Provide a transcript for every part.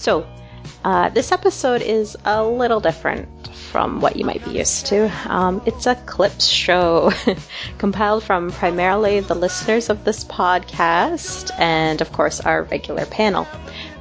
So, uh, this episode is a little different from what you might be used to. Um, it's a clips show compiled from primarily the listeners of this podcast and, of course, our regular panel.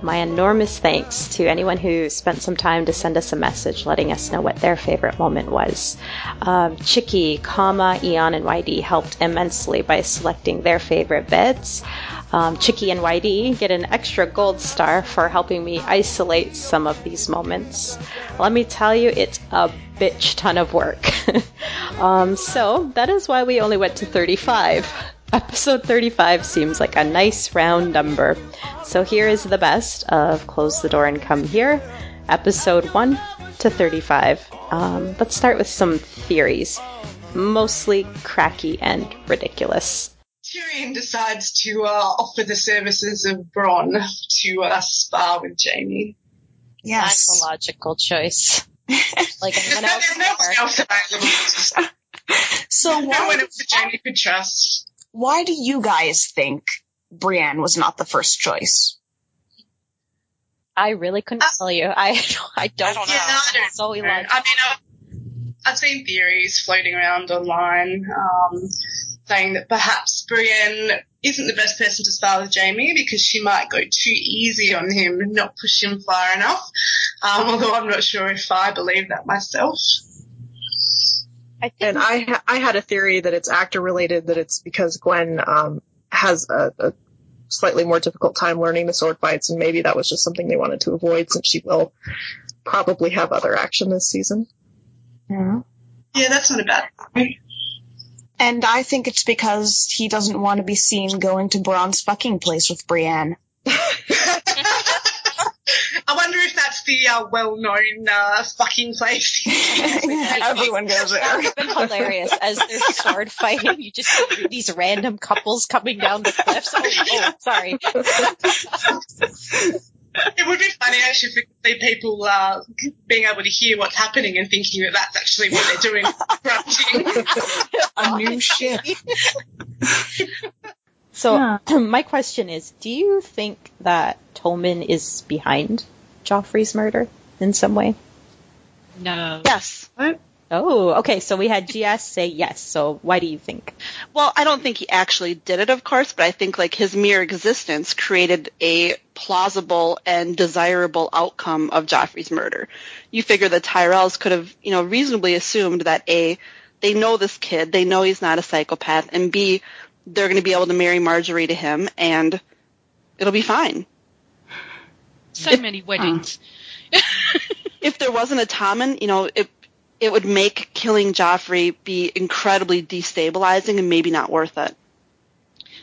My enormous thanks to anyone who spent some time to send us a message letting us know what their favorite moment was. Um, Chicky, Kama, Eon, and YD helped immensely by selecting their favorite bits. Um, Chicky and YD get an extra gold star for helping me isolate some of these moments. Let me tell you, it's a bitch ton of work. um, so that is why we only went to 35. Episode 35 seems like a nice round number. So here is the best of Close the Door and Come Here, episode 1 to 35. Um, let's start with some theories, mostly cracky and ridiculous. Tyrion decides to uh, offer the services of Bronn to uh, spar with Jaime. Yes. That's a logical choice. Like There's anyone no, else there's no one there. else available. So no why, one else that Jaime could trust. Why do you guys think Brienne was not the first choice? I really couldn't Uh, tell you. I I don't, Yeah, know. I don't so know. illogical. I mean, I've, I've seen theories floating around online um, saying that perhaps Brienne isn't the best person to spar with Jaime because she might go too easy on him and not push him far enough. Um, although I'm not sure if I believe that myself. I think And I ha- I had a theory that it's actor related, that it's because Gwen um, has a, a slightly more difficult time learning the sword fights, and maybe that was just something they wanted to avoid since she will probably have other action this season. Yeah, yeah that's not a bad point. And I think it's because he doesn't want to be seen going to Bronn's fucking place with Brienne. I wonder if that's the uh, well-known uh, fucking place. Everyone goes that there. would have been hilarious as they're sword fighting. You just see these random couples coming down the cliffs. Oh, oh sorry. It would be funny actually if we could see people uh, being able to hear what's happening and thinking that that's actually what they're doing. A new ship. So, my question is do you think that Tommen is behind Joffrey's murder in some way? No. Yes. Oh, okay. So we had GS say yes. So why do you think? Well, I don't think he actually did it, of course, but I think like his mere existence created a plausible and desirable outcome of Joffrey's murder. You figure the Tyrells could have, you know, reasonably assumed that A, they know this kid, they know he's not a psychopath, and B, they're going to be able to marry Margaery to him, and it'll be fine. So many weddings. Uh-huh. If there wasn't a Tommen, you know, it it would make killing Joffrey be incredibly destabilizing and maybe not worth it.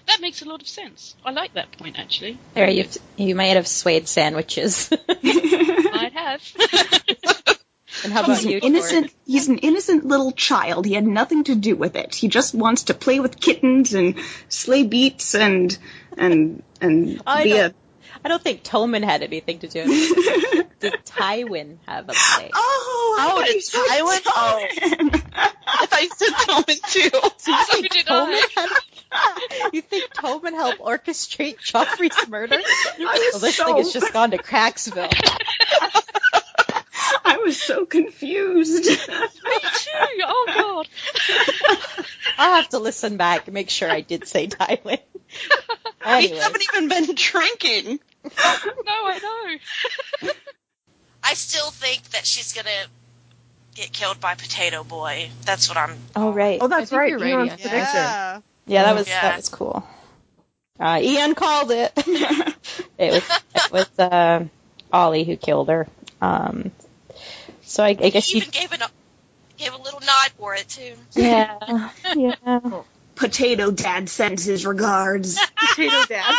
That makes a lot of sense. I like that point actually. There, you you might have swayed sandwiches. Might have. and how about He's an you, innocent. Torg? He's an innocent little child. He had nothing to do with it. He just wants to play with kittens and slay beats and and and I be a. don't, I don't think Tommen had anything to do with it. Did Tywin have a play? Oh, I Oh, thought you did said Tywin? Oh. Tywin. I thought you said Tommen too. so did I. Tommen had, you think Tommen helped orchestrate Joffrey's murder? Well, oh, this so, thing has just gone to Cracksville. I was so confused. Me too. Oh god. I'll have to listen back and make sure I did say Tywin. We Anyway, haven't even been drinking. No, I know. I still think that she's gonna get killed by Potato Boy. That's what I'm. oh right, Oh, that's right. you're right, Euron's yeah. prediction. Yeah. yeah, that was Yeah. that was cool. Uh, Ian called it. it was it was uh, Ollie who killed her. Um, so I, I guess He you, even gave a gave a little nod for it too. yeah, yeah. Potato Dad sends his regards. Potato Dad.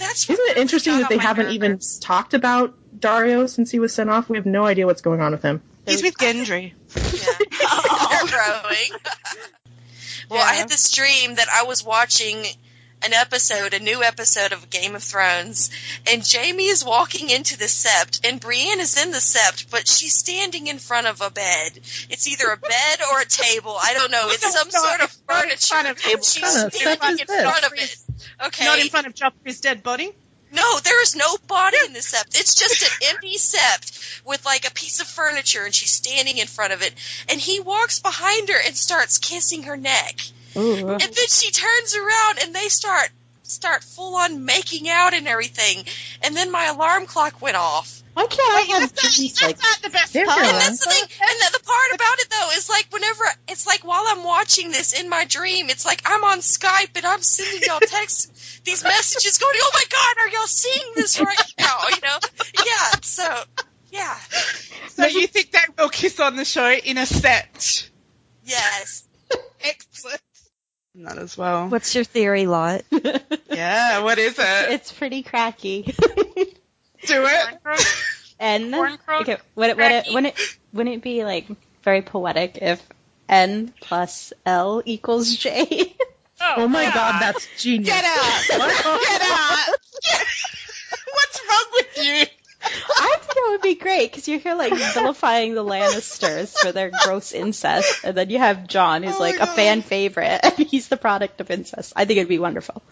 That's what Isn't it interesting that they haven't even talked about Daario since he was sent off? We have no idea what's going on with him. He's with Gendry. They're oh, growing. well, I had this dream that I was watching an episode, a new episode of Game of Thrones, and Jaime is walking into the sept, and Brienne is in the sept, but she's standing in front of a bed. It's either a bed or a table. I don't know. It's some no, sort of it's in furniture. front of him. and she's What kind of standing in front of it. Okay. Not in front of Joffrey's dead body. No, there is no body in the sept. It's just an empty sept with like a piece of furniture, and she's standing in front of it. And he walks behind her and starts kissing her neck. Ooh. And then she turns around and they start start full on making out and everything. And then my alarm clock went off. Why can't I have That's not, dreams that's like not the best There part. And that's the thing. And the, the part about it though is like whenever it's like while I'm watching this in my dream, it's like I'm on Skype and I'm sending y'all texts, these messages going, "Oh my God, are y'all seeing this right now?" You know? Yeah. So yeah. So you think that will kiss on the show in a set? Yes. Excellent. That as well. What's your theory, Lot? Yeah, what is it? it's pretty cracky. Do it. N. Corn croak? Okay, would it, would it, wouldn't it, wouldn't it be like very poetic if N plus L equals J? Oh, oh my god, that's genius. Get out! Get out! What's wrong with you? I think it would be great because you're here like vilifying the Lannisters for their gross incest, and then you have Jon, who's Oh like a God. fan favorite, and he's the product of incest. I think it'd be wonderful.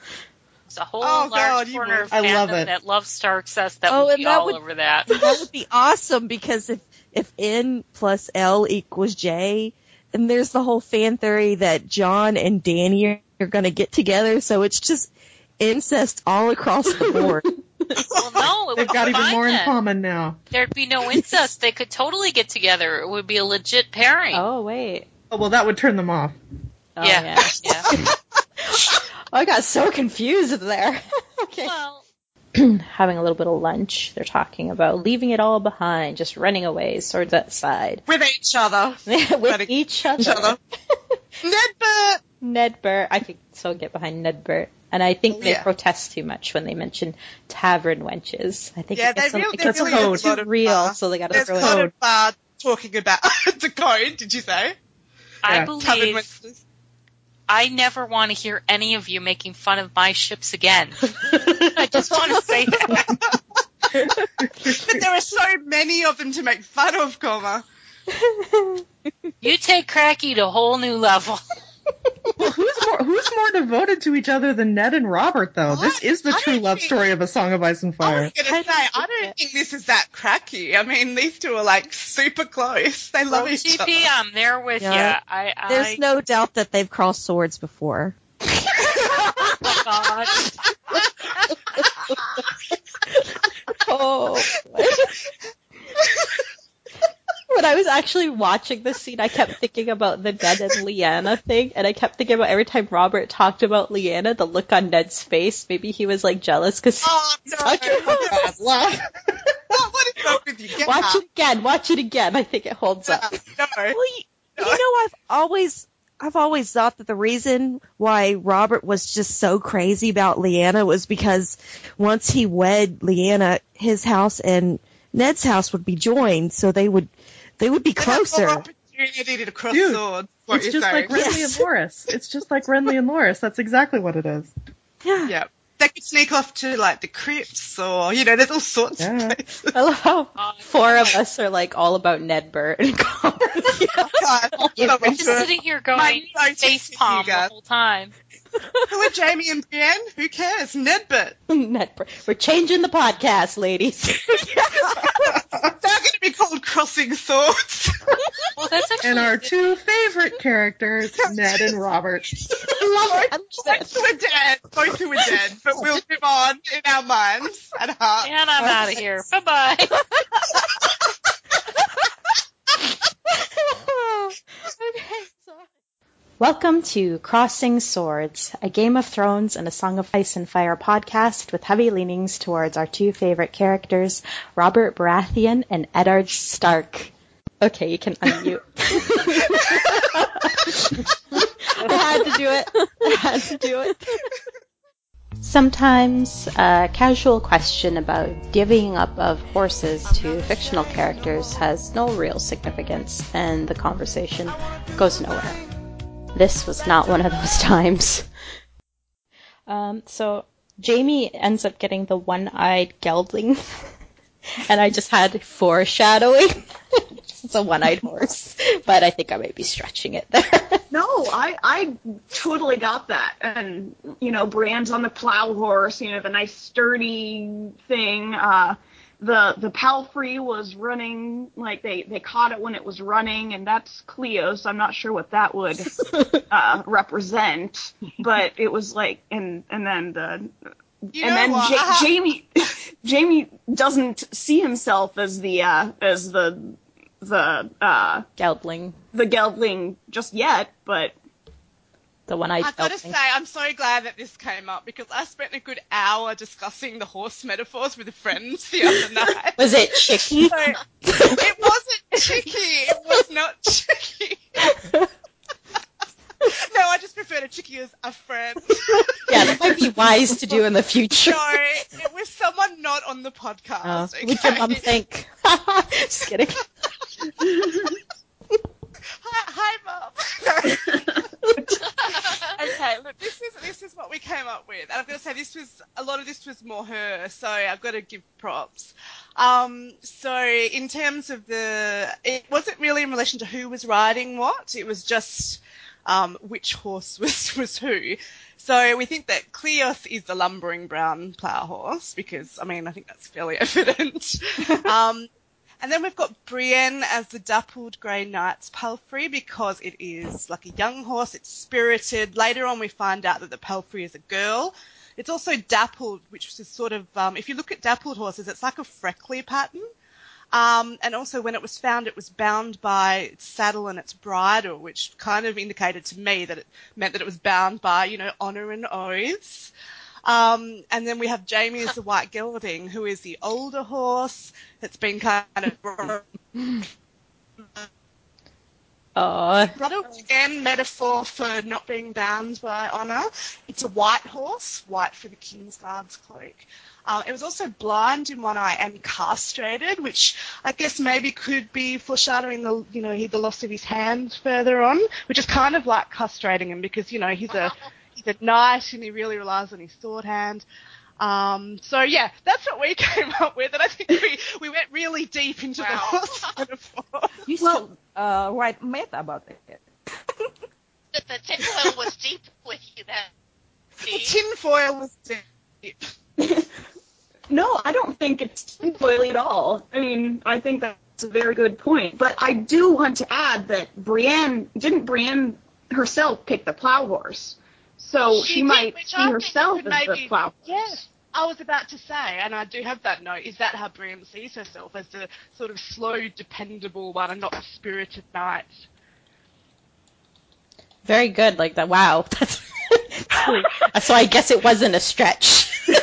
There's a whole Oh, large God, corner of I love fandom it. that loves Star Access that Oh, would and be that all would- over that. that would be awesome because if if n plus l equals j, and there's the whole fan theory that Jon and Dany are going to get together. So it's just incest all across the board. Well, no, it They've got even fine more in common now. There'd be no incest. they could totally get together. It would be a legit pairing. Oh wait. Oh well, that would turn them off. Oh, yeah, yeah. yeah. I got so confused there. okay. Well, Having a little bit of lunch, they're talking about leaving it all behind, just running away, swords at side, With each other. with Running each other. each other. Nedbert! Ned Burt, I could so get behind Ned Burt. And I think they Yeah. protest too much when they mention tavern wenches. I think Yeah, it gets, they a, real- it they gets a really little a lot too of real, bar. so they gotta There's throw a it lot in. of uh, talking about the code, did you say? I Yeah. Tavern believe Wenches. I never want to hear any of you making fun of my ships again. I just want to say that. But there are so many of them to make fun of, Coma. You take Cracky to a whole new level. Well, who's more who's more devoted to each other than Ned and Robert, though? This is the I true love think- story of A Song of Ice and I Fire. was gonna say, I don't think this is that cracky. I mean, these two are like super close. They love Well, each other. GP, I'm there with Yeah. you. I, I, There's no doubt that they've crossed swords before. oh God. Oh. when I was actually watching this scene, I kept thinking about the Ned and Lyanna thing, and I kept thinking about every time Robert talked about Lyanna, the look on Ned's face. Maybe he was like jealous because. Oh, no. Talking about God, what, what is wrong with you? Get Watch out. it again. Watch it again. I think it holds up. No. Well, you, you know, I've always, I've always thought that the reason why Robert was just so crazy about Lyanna was because once he wed Lyanna, his house and Ned's house would be joined, so they would, they would be They have more closer. opportunity to cross Dude, swords. It's just saying. like Renly Yes. and Loris. It's just like Renly and Loris. That's exactly what it is. Yeah. Yeah. They could sneak off to like the crypts or, you know, there's all sorts Yeah. of places. I love how Oh, four of us are like all about Ned Burt. God, I'm not I'm just sitting here going My face palm the whole time. Who are Jaime and Brienne? Who cares? Nedbert. Ned Burt. We're changing the podcast, ladies. They're going to be called Crossing Swords. Well, that's actually And our two favorite characters, Ned and Robert. Love Both who are dead. Both who are dead. But we'll live on in our minds and hearts. And I'm out of here. Bye bye. Welcome to Crossing Swords, a Game of Thrones and a Song of Ice and Fire podcast with heavy leanings towards our two favorite characters, Robert Baratheon and Eddard Stark. Okay, you can unmute. I had to do it. I had to do it. Sometimes a casual question about divvying up of horses to fictional characters has no real significance, and the conversation goes nowhere. This was not one of those times. Um, so Jaime ends up getting the one-eyed gelding, and I just had foreshadowing. it's a one-eyed horse, but I think I might be stretching it there. No, I I totally got that. And you know, Brands on the plow horse, you know, the nice sturdy thing. Uh the the palfrey was running like they they caught it when it was running and that's Cleo, so I'm not sure what that would uh represent, but it was like and and then the You and then? Ja- Jaime Jaime doesn't see himself as the uh as the the uh Geldling, the geldling just yet, but the one-eyed I've got to say, I'm so glad that this came up because I spent a good hour discussing the horse metaphors with friends the other night. Was it chicky? So, it wasn't chicky. It was not chicky. no, I just prefer to chicky as a friend. yeah, that might be wise to do in the future. No, it was someone not on the podcast. Oh, okay? What'd your mum think? Just kidding. Hi, hi, mum. okay, look, this is this is what we came up with, and I'm going to say this was a lot of this was more her, so I've got to give props. Um, so in terms of the, it wasn't really in relation to who was riding what. It was just um, which horse was was who. So we think that Cleos is the lumbering brown plough horse because I mean I think that's fairly evident. um, and then we've got Brienne as the dappled grey knight's palfrey because it is like a young horse, it's spirited. Later on we find out that the palfrey is a girl. It's also dappled, which is sort of, um, if you look at dappled horses, it's like a freckly pattern. Um, and also when it was found, it was bound by its saddle and its bridle, which kind of indicated to me that it meant that it was bound by, you know, honour and oaths. Um, and then we have Jaime as the white gelding, who is the older horse. It's been kind of Oh, Bridle again, metaphor for not being bound by honour. It's a white horse, white for the King's Guard's cloak. Um, it was also blind in one eye and castrated, which I guess maybe could be foreshadowing the, you know, he- the loss of his hand further on, which is kind of like castrating him because, you know, he's a, he's a knight and he really relies on his sword hand. Um, so yeah, that's what we came up with, and I think we, we went really deep into the horse metaphor. You still uh, write meta about it. The, the tinfoil was deep with you then. The tinfoil was deep. No, I don't think it's tinfoily at all. I mean, I think that's a very good point. But I do want to add that Brienne didn't Brienne herself pick the plow horse, so she, did, might which see I herself could as the maybe- plow horse. Yes, I was about to say, and I do have that note. Is that how Brienne sees herself as the sort of slow, dependable one, and not the spirited knight? very good. Like that. Wow. That's so. I guess it wasn't a stretch. this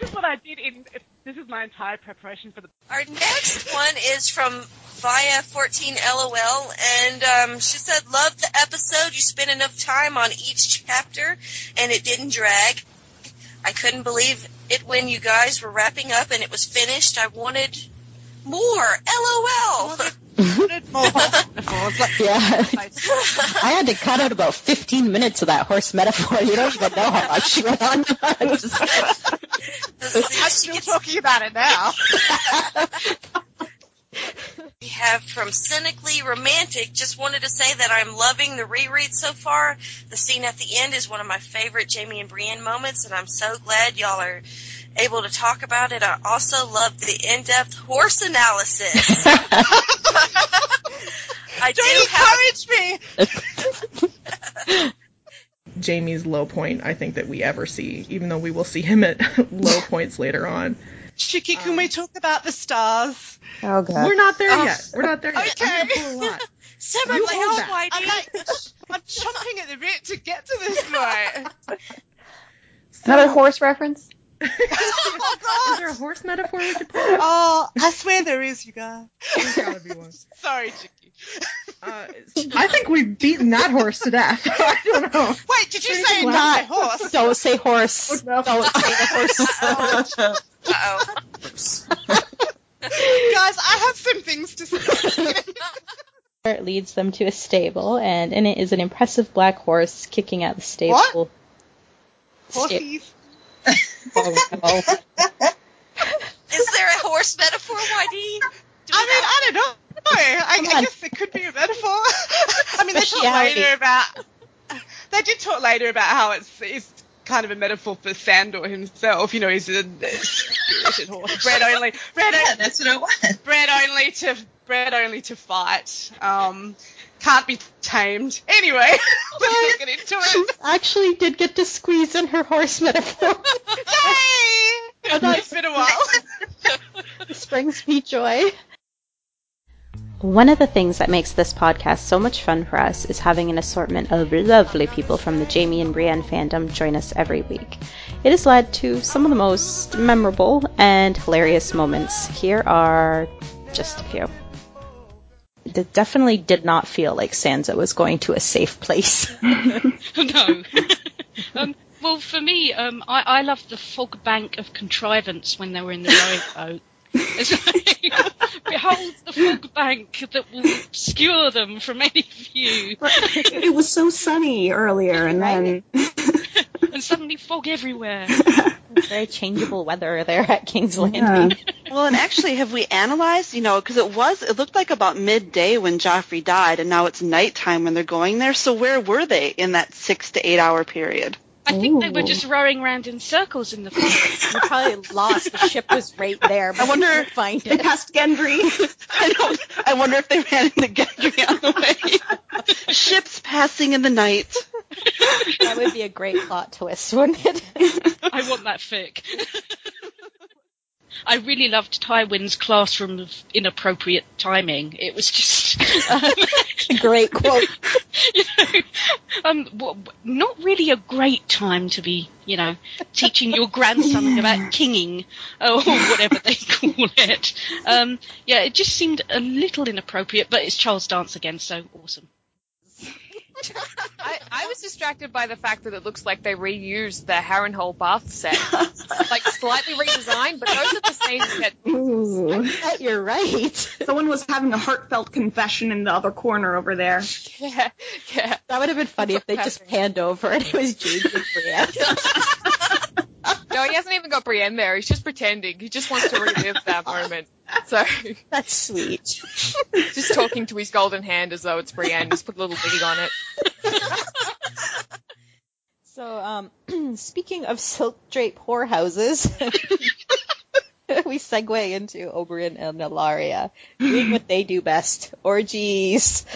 is what I did in. This is my entire preparation for the. Our next one is from Via 14 LOL, and um, she said, "Love the episode. You spent enough time on each chapter, and it didn't drag. I couldn't believe it when you guys were wrapping up and it was finished. I wanted more. LOL." Yeah. I had to cut out about 15 minutes of that horse metaphor. You don't even know how much she went on. Just- I'm still talking about it now. We have from Cynically Romantic, just wanted to say that I'm loving the reread so far. The scene at the end is one of my favorite Jaime and Brienne moments, and I'm so glad y'all are able to talk about it. I also love the in-depth horse analysis. I do Don't have encourage me! Jaime's low point, I think, that we ever see, even though we will see him at low points later on. Chicky, can we um, talk about the stars? Oh god. We're not there Oh, yet. We're not there yet. okay. I'm gonna pull a lot. Simmer You the hold hell, that. Whitey. I'm chomping at the bit to get to this point. Another horse reference? Oh, Is there a horse metaphor we could pull? Oh, I swear there is, you guys. There's gotta be one. Sorry, Chicky. Uh, I think we've beaten that horse to death. I don't know. Wait, did you say Anything not left? horse? Don't say horse. no. Don't say the horse. Uh-oh. Guys, I have some things to say. It leads them to a stable, and in it is an impressive black horse kicking at the stable. Sta- Horsies. Oh, no. Is there a horse metaphor, YD? Do we I mean, know? I don't know. I, I guess it could be a metaphor. I mean, they talk later about. They did talk later about how it's, it's kind of a metaphor for Sandor himself. You know, he's a, a spirited horse, bred only, bred, Yeah, o- that's what it was. bred only to, bred only to fight. Um, can't be tamed. Anyway, let's get into it. Actually, did get to squeeze in her horse metaphor. Yay! It's been a while. This brings me joy. One of the things that makes this podcast so much fun for us is having an assortment of lovely people from the Jaime and Brienne fandom join us every week. It has led to some of the most memorable and hilarious moments. Here are just a few. It definitely did not feel like Sansa was going to a safe place. no. um, well, for me, um, I, I loved the fog bank of contrivance when they were in the rowing boat. Like, Behold the fog bank that will obscure them from any view, it was so sunny earlier, and then and suddenly fog everywhere. It's Very changeable weather there at King's Yeah. Landing. Well, and actually, have we analyzed, you know, because it was, it looked like about midday when Joffrey died, and now it's nighttime when they're going there. So where were they in that six to eight hour period? I think they were just rowing around in circles in the fog. We probably lost. The ship was right there. But I wonder- we couldn't find they it. passed Gendry. I don't, I wonder if they ran into Gendry on the way. Ships passing in the night. That would be a great plot twist, wouldn't it? I want that fic. I really loved Tywin's classroom of inappropriate timing. It was just um, great quote. you know, um, not really a great time to be, you know, teaching your grandson about kinging or whatever they call it. Um, yeah, it just seemed a little inappropriate, but it's Charles Dance again, so awesome. I, I was distracted by the fact that it looks like they reused the Harrenhal bath set. like slightly redesigned, but those are the same set. Ooh. Bet You're right. Someone was having a heartfelt confession in the other corner over there. Yeah, yeah. That would have been funny if they just panned over and it was Jaime and Brienne. No, he hasn't even got Brienne there. He's just pretending. He just wants to relive that moment. So That's sweet. just talking to his golden hand as though it's Brienne. Just put a little wig on it. So, um, speaking of silk drape whorehouses, we segue into Oberyn and Ellaria doing what they do best: orgies.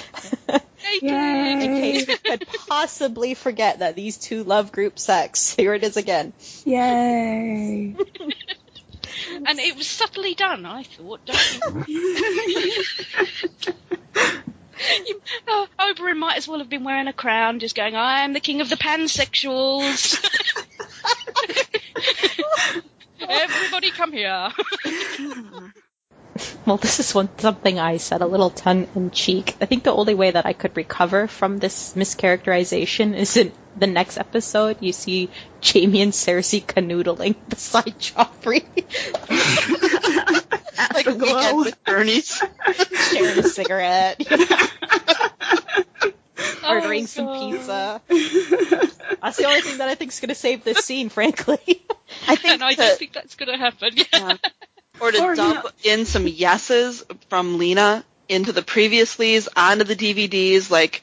In case we could possibly forget that these two love group sex. Here it is again. Yay. And it was subtly done, I thought, don't you? you oh, Oberyn might as well have been wearing a crown, just going, I am the king of the pansexuals. Everybody come here. Well, this is one something I said a little tongue in cheek. I think the only way that I could recover from this mischaracterization is in the next episode. You see Jaime and Cersei canoodling beside Joffrey, Like a weekend with Bernie's. sharing a cigarette, ordering Oh, some God. pizza. That's the only thing that I think is going to save this scene, frankly. I think And I that- don't think that's going to happen. Yeah. Or to Or, you dump in some yeses from Lena into the previouslys onto the DVDs, like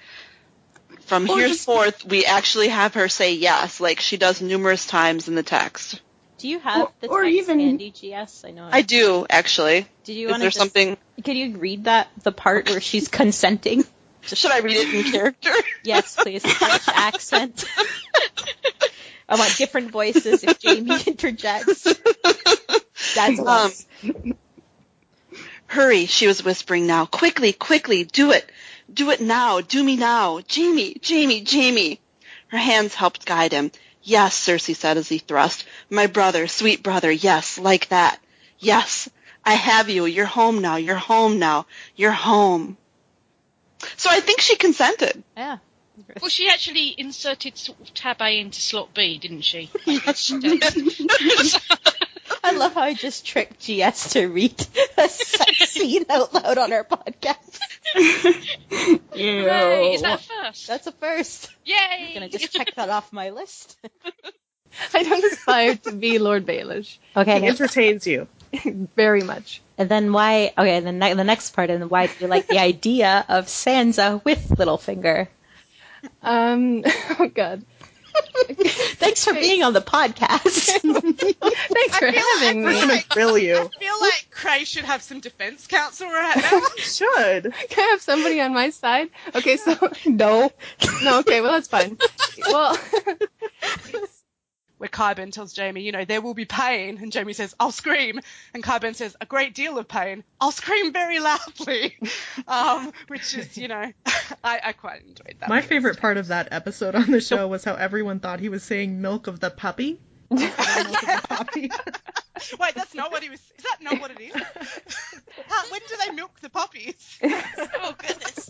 from Or just- henceforth we actually have her say yes, like she does numerous times in the text. Do you have Or- the or text even- handy, GS? I know. I I do actually. Did you Is want to something? Can you read that the part where she's consenting? Should I read it in character? Yes, please. French accent. I want different voices if Jaime interjects. That's Um, Hurry, she was whispering now. Quickly, quickly, do it. Do it now. Do me now. Jaime, Jaime, Jaime. Her hands helped guide him. Yes, Cersei said as he thrust. My brother, sweet brother, yes, like that. Yes, I have you. You're home now. You're home now. You're home. So I think she consented. Yeah. Well, she actually inserted sort of tab A into slot B, didn't she? I love how I just tricked GS to read a sex scene out loud on our podcast. Hooray, is that a first? That's a first. Yay! I'm gonna just check that off my list. I don't aspire to be Lord Baelish. Okay, He then- entertains you. Very much. And then why? Okay, the, ne- the next part, and why do you like the idea of Sansa with Littlefinger? Um, oh god. Thanks for being on the podcast. Thanks for having like, me. grill you. I feel like Cray should have some defense counsel right now. Should. Can I have somebody on my side? Okay, so no, no. Okay, well that's fine. Well, Where Qyburn tells Jaime, you know, there will be pain, and Jaime says, I'll scream, and Qyburn says, a great deal of pain. I'll scream very loudly, um, which is, you know, I, I quite enjoyed that. My favorite part of that episode on the show was how everyone thought he was saying milk of the puppy. Of the poppy. Wait, that's not what he was. Is that not what it is? How, when do they milk the puppies? Oh goodness.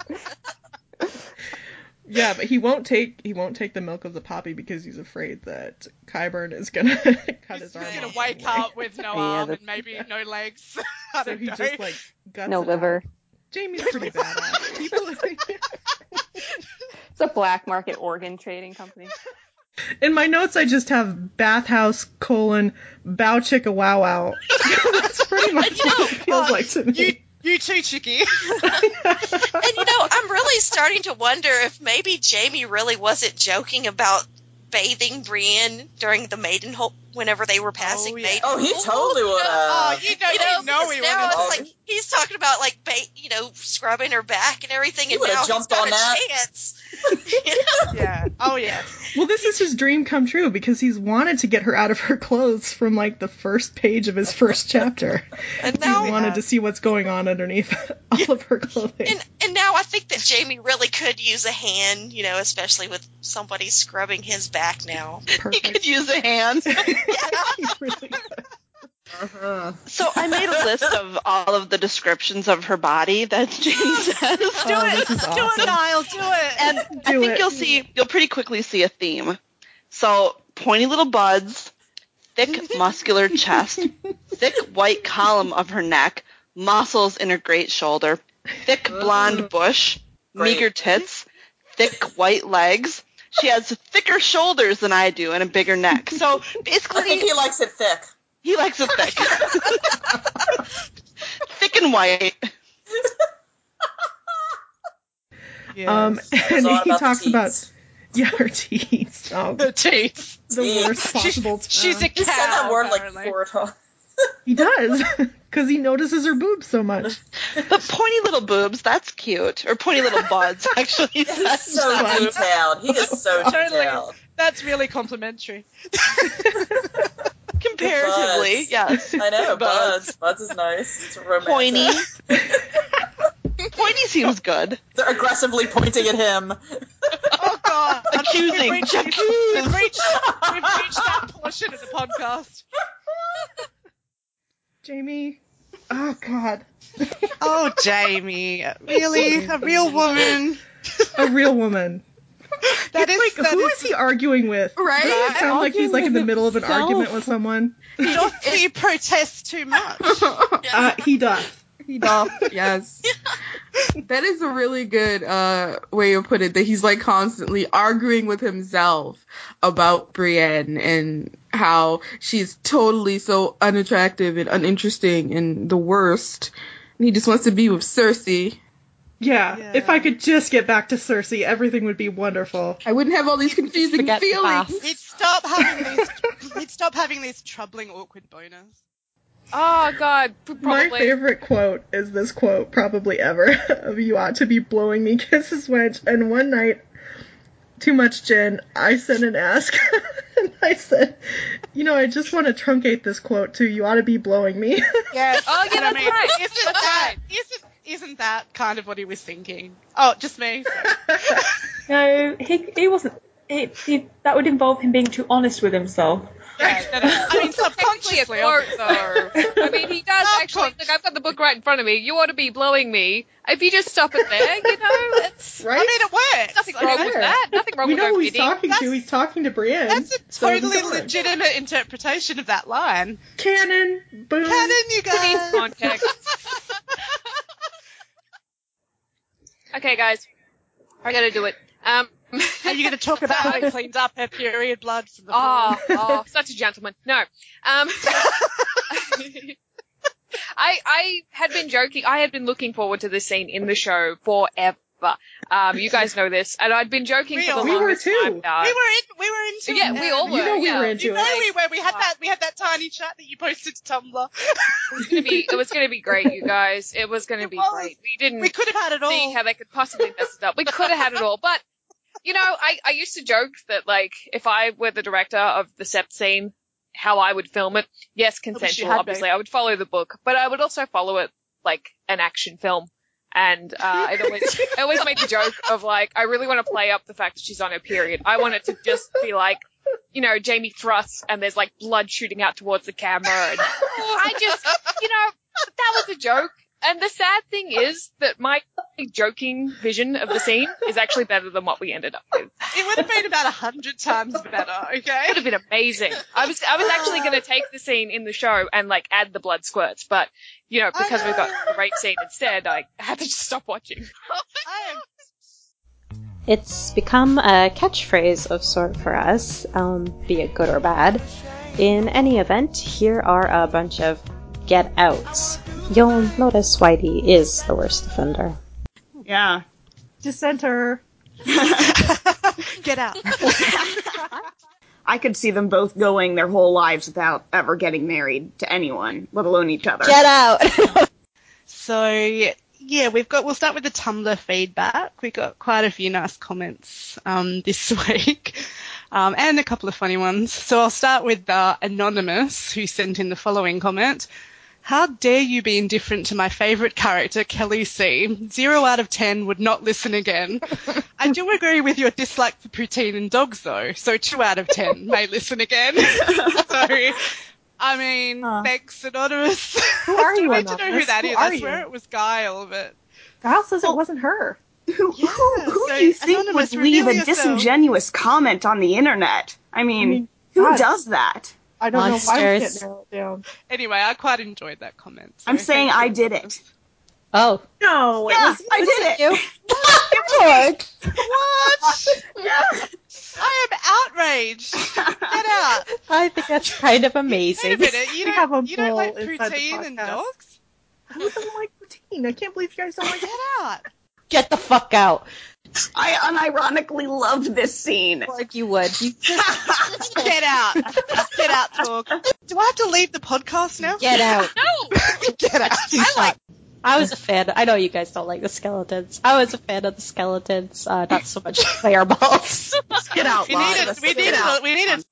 Yeah, but he won't take he won't take the milk of the poppy because he's afraid that Qyburn is gonna cut his arm He's gonna wake anyway. up with no Yeah, arm that's- and maybe no legs. I So don't he know. just like guts no it liver. out. Jaime's pretty badass. People It's a black market organ trading company. in my notes I just have bathhouse colon bow chicka wow wow. That's pretty much what it feels uh, like to me. You, you too, Chicky. And you know, I'm really starting to wonder if maybe Jaime really wasn't joking about bathing Brienne during the maiden whenever they were oh, passing Oh, yeah. maiden Oh, he totally would Oh, you don't You know, even know he now it's like he's talking about like ba- you know scrubbing her back and everything, He and would've now he's jumped got on a that. chance. You know? Yeah. Oh, yeah. Well, this is his dream come true because he's wanted to get her out of her clothes from like the first page of his first chapter. And He now, wanted to see what's going on underneath all of her clothing. and and now I think that Jaime really could use a hand, you know, especially with somebody scrubbing his back now. He could use a hand. He really. Uh-huh. So I made a list of all of the descriptions of her body that Jaime says. Do Oh, it. is Do awesome. it, Niall. Do it. And I think it. you'll see, you'll pretty quickly see a theme. So, pointy little buds, thick muscular chest, thick white column of her neck, muscles in her great shoulder, thick blonde bush, Great. meager tits, thick white legs. She has thicker shoulders than I do and a bigger neck. So basically, I think he likes it thick. he likes it thick. thick and white. Yes. Um, and he about the talks about teats. yeah, her teeth. Oh, the teeth. the worst possible. She's a He said that word like apparently. four times. He does because he notices her boobs so much. But pointy little boobs, that's cute. Or pointy little buds, actually. he He's so detailed. He is so Totally. detailed. That's really complimentary. Comparatively, Buds. yes. I know, Buds. Buds. Buds is nice. It's romantic. Pointy. Pointy seems good. They're aggressively pointing at him. Oh God! Accusing. We've reached, we've, we've reached, we've reached that portion of the podcast. Jaime. Oh God. Oh, Jaime, really, a real woman. A real woman. That is Like, that who is- is he arguing with? Right? Doesn't it sound like he's like in the middle of an argument with someone? Doth he protest too much? Uh, he does. He does, yes. That is a really good uh, way of put it. That he's like constantly arguing with himself about Brienne and how she's totally so unattractive and uninteresting and the worst. And he just wants to be with Cersei. Yeah, Yeah. if I could just get back to Cersei, everything would be wonderful. I wouldn't have all these confusing Forget the feelings. He'd stop having these. He'd stop having these troubling, awkward boners. Oh God, p- My favorite quote is this quote, probably ever, of you ought to be blowing me kisses, wench. And one night, too much gin, I sent an ask, and I said, you know, I just want to truncate this quote to you ought to be blowing me. Yes. Oh, yeah, and I that's mean, right. Isn't That's that isn't isn't that kind of what he was thinking? Oh, just me. No, he he wasn't. it, it, that would involve him being too honest with himself. I mean, subconsciously. quote, though. I mean, he does actually. Look, I've got the book right in front of me. You ought to be blowing me. If you just stop it there, you know, it's. Right? I mean, it works. Nothing I wrong mean, with that. Nothing wrong we with know who he's bidding. talking to. He's talking to Brienne. That's a So totally on. legitimate interpretation of that line. Canon. Boom. Canon, you guys. context. Okay, guys, I gotta do it. Um, Are you going to talk about how he cleans up her period blood from the oh, floor? oh, such a gentleman. No. Um, I I had been joking. I had been looking forward to this scene in the show forever. Um, you guys know this, and I'd been joking We for the all- we were longest too. time now. we were in. We were into. Yeah, it. Yeah, we all You were. know we yeah. were into You know it. we were. We had that. We had that tiny chat that you posted to Tumblr. It was gonna be. It was gonna be great, you guys. It was gonna It be was. great. We didn't. We could have had it all. see how they could possibly mess it up. We could have had it all, but you know, I, I used to joke that like if I were the director of the Sept scene, how I would film it. Yes, consensual, obviously. been. I would follow the book, but I would also follow it like an action film. And uh, I always, I always made the joke of like, I really want to play up the fact that she's on her period. I want it to just be like, you know, Jaime thrusts and there's like blood shooting out towards the camera. And I just, you know, that was a joke. And the sad thing is that my joking vision of the scene is actually better than what we ended up with. It would have been about a hundred times better. Okay. It would have been amazing. I was I was actually going to take the scene in the show and like add the blood squirts, but you know because we've got the rape scene instead, I had to just stop watching. It's become a catchphrase of sort for us, um, be it good or bad. In any event, here are a bunch of get outs. You'll notice Whitey is the worst offender. Yeah. Dissenter. Get out. I could see them both going their whole lives without ever getting married to anyone, let alone each other. Get out! So yeah, we've got. We'll start with the Tumblr feedback. We got quite a few nice comments um, this week, um, and a couple of funny ones. So I'll start with uh, anonymous, who sent in the following comment. How dare you be indifferent to my favourite character, Kelly C? Zero out of ten would not listen again. I do agree with your dislike for poutine and dogs, though. So two out of ten may listen again. so, I mean, thanks, anonymous. Who are you, I need to know who that Who is. are I you? swear it was Guile, but Guile says it wasn't her. Who, who, who so do you think would leave a yourself. disingenuous comment on the internet? I mean, mean, who God. does that? I don't know why we Monsters. can't narrow it down. anyway, I quite enjoyed that comment. so I'm saying I did it. Oh. No, Yeah, I did it. You? What? yeah. I am outraged. Get out. I think that's kind of Wait amazing. a minute. You We have don't, a you don't like bull inside the poutine and dogs? Who doesn't like poutine? I can't believe you guys don't like Get out. Get the fuck out. I unironically loved this scene. Like you would. Get out. Get out, talk. Do I have to leave the podcast now? get out. No, Get out. I like. I was a fan. I know you guys don't like the skeletons. I was a fan of the skeletons. Uh, not so much fireballs. Get out, We need it. we need it. out. we needed.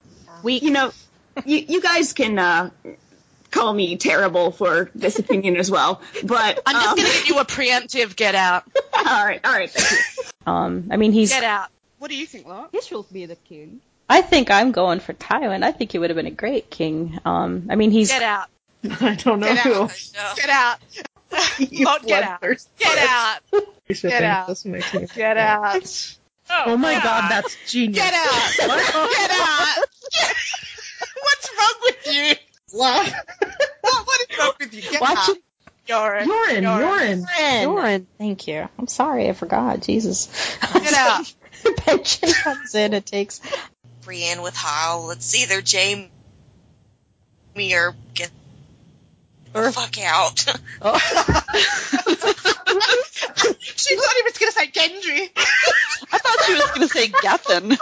we You know, you, you guys can uh, call me terrible for this opinion as well, but I'm just um, going to give you a preemptive get out. all right, all right, thank you. Um, I mean, he's. Get out. What do you think, Lot? He should be the king. I think I'm going for Tywin. I think he would have been a great king. Um, I mean, he's. Get out. I don't know Get who. out. Get out. You Lot, get out. Get out. Get out. This makes me. Get out. Oh my god, that's genius. Get out. Get out. What's wrong with you? What? What, what is wrong with you? Get Watch out. it. Yoren. Yoren, Yoren. Yoren. Thank you. I'm sorry, I forgot. Jesus. Get out. Pension comes in. It takes. Brienne with Hal. It's either Jaime or get the fuck out. Oh. she thought he was going to say Gendry. I thought she was going to say Gethin.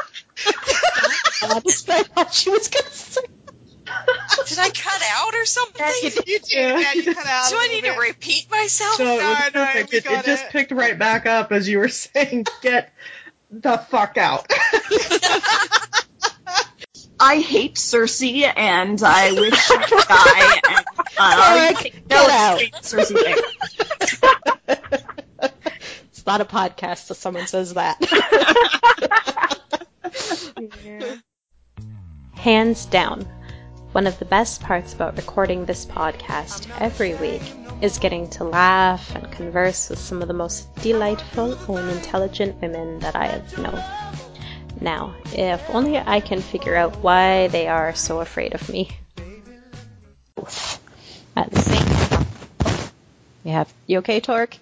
That's what I thought she was gonna say. Did I cut out or something? You did. Yeah, you cut out. Do I need bit. to repeat myself? So it No, was no, perfect. it, it just picked right back up as you were saying, get the fuck out. I hate Cersei, and I wish she would die. And, uh, Eric, get out. Cersei. It's not a podcast, so someone says that. Hands down, one of the best parts about recording this podcast every week is getting to laugh and converse with some of the most delightful and intelligent women that I have known. Now, if only I can figure out why they are so afraid of me. At the same time, we have you okay, Torque?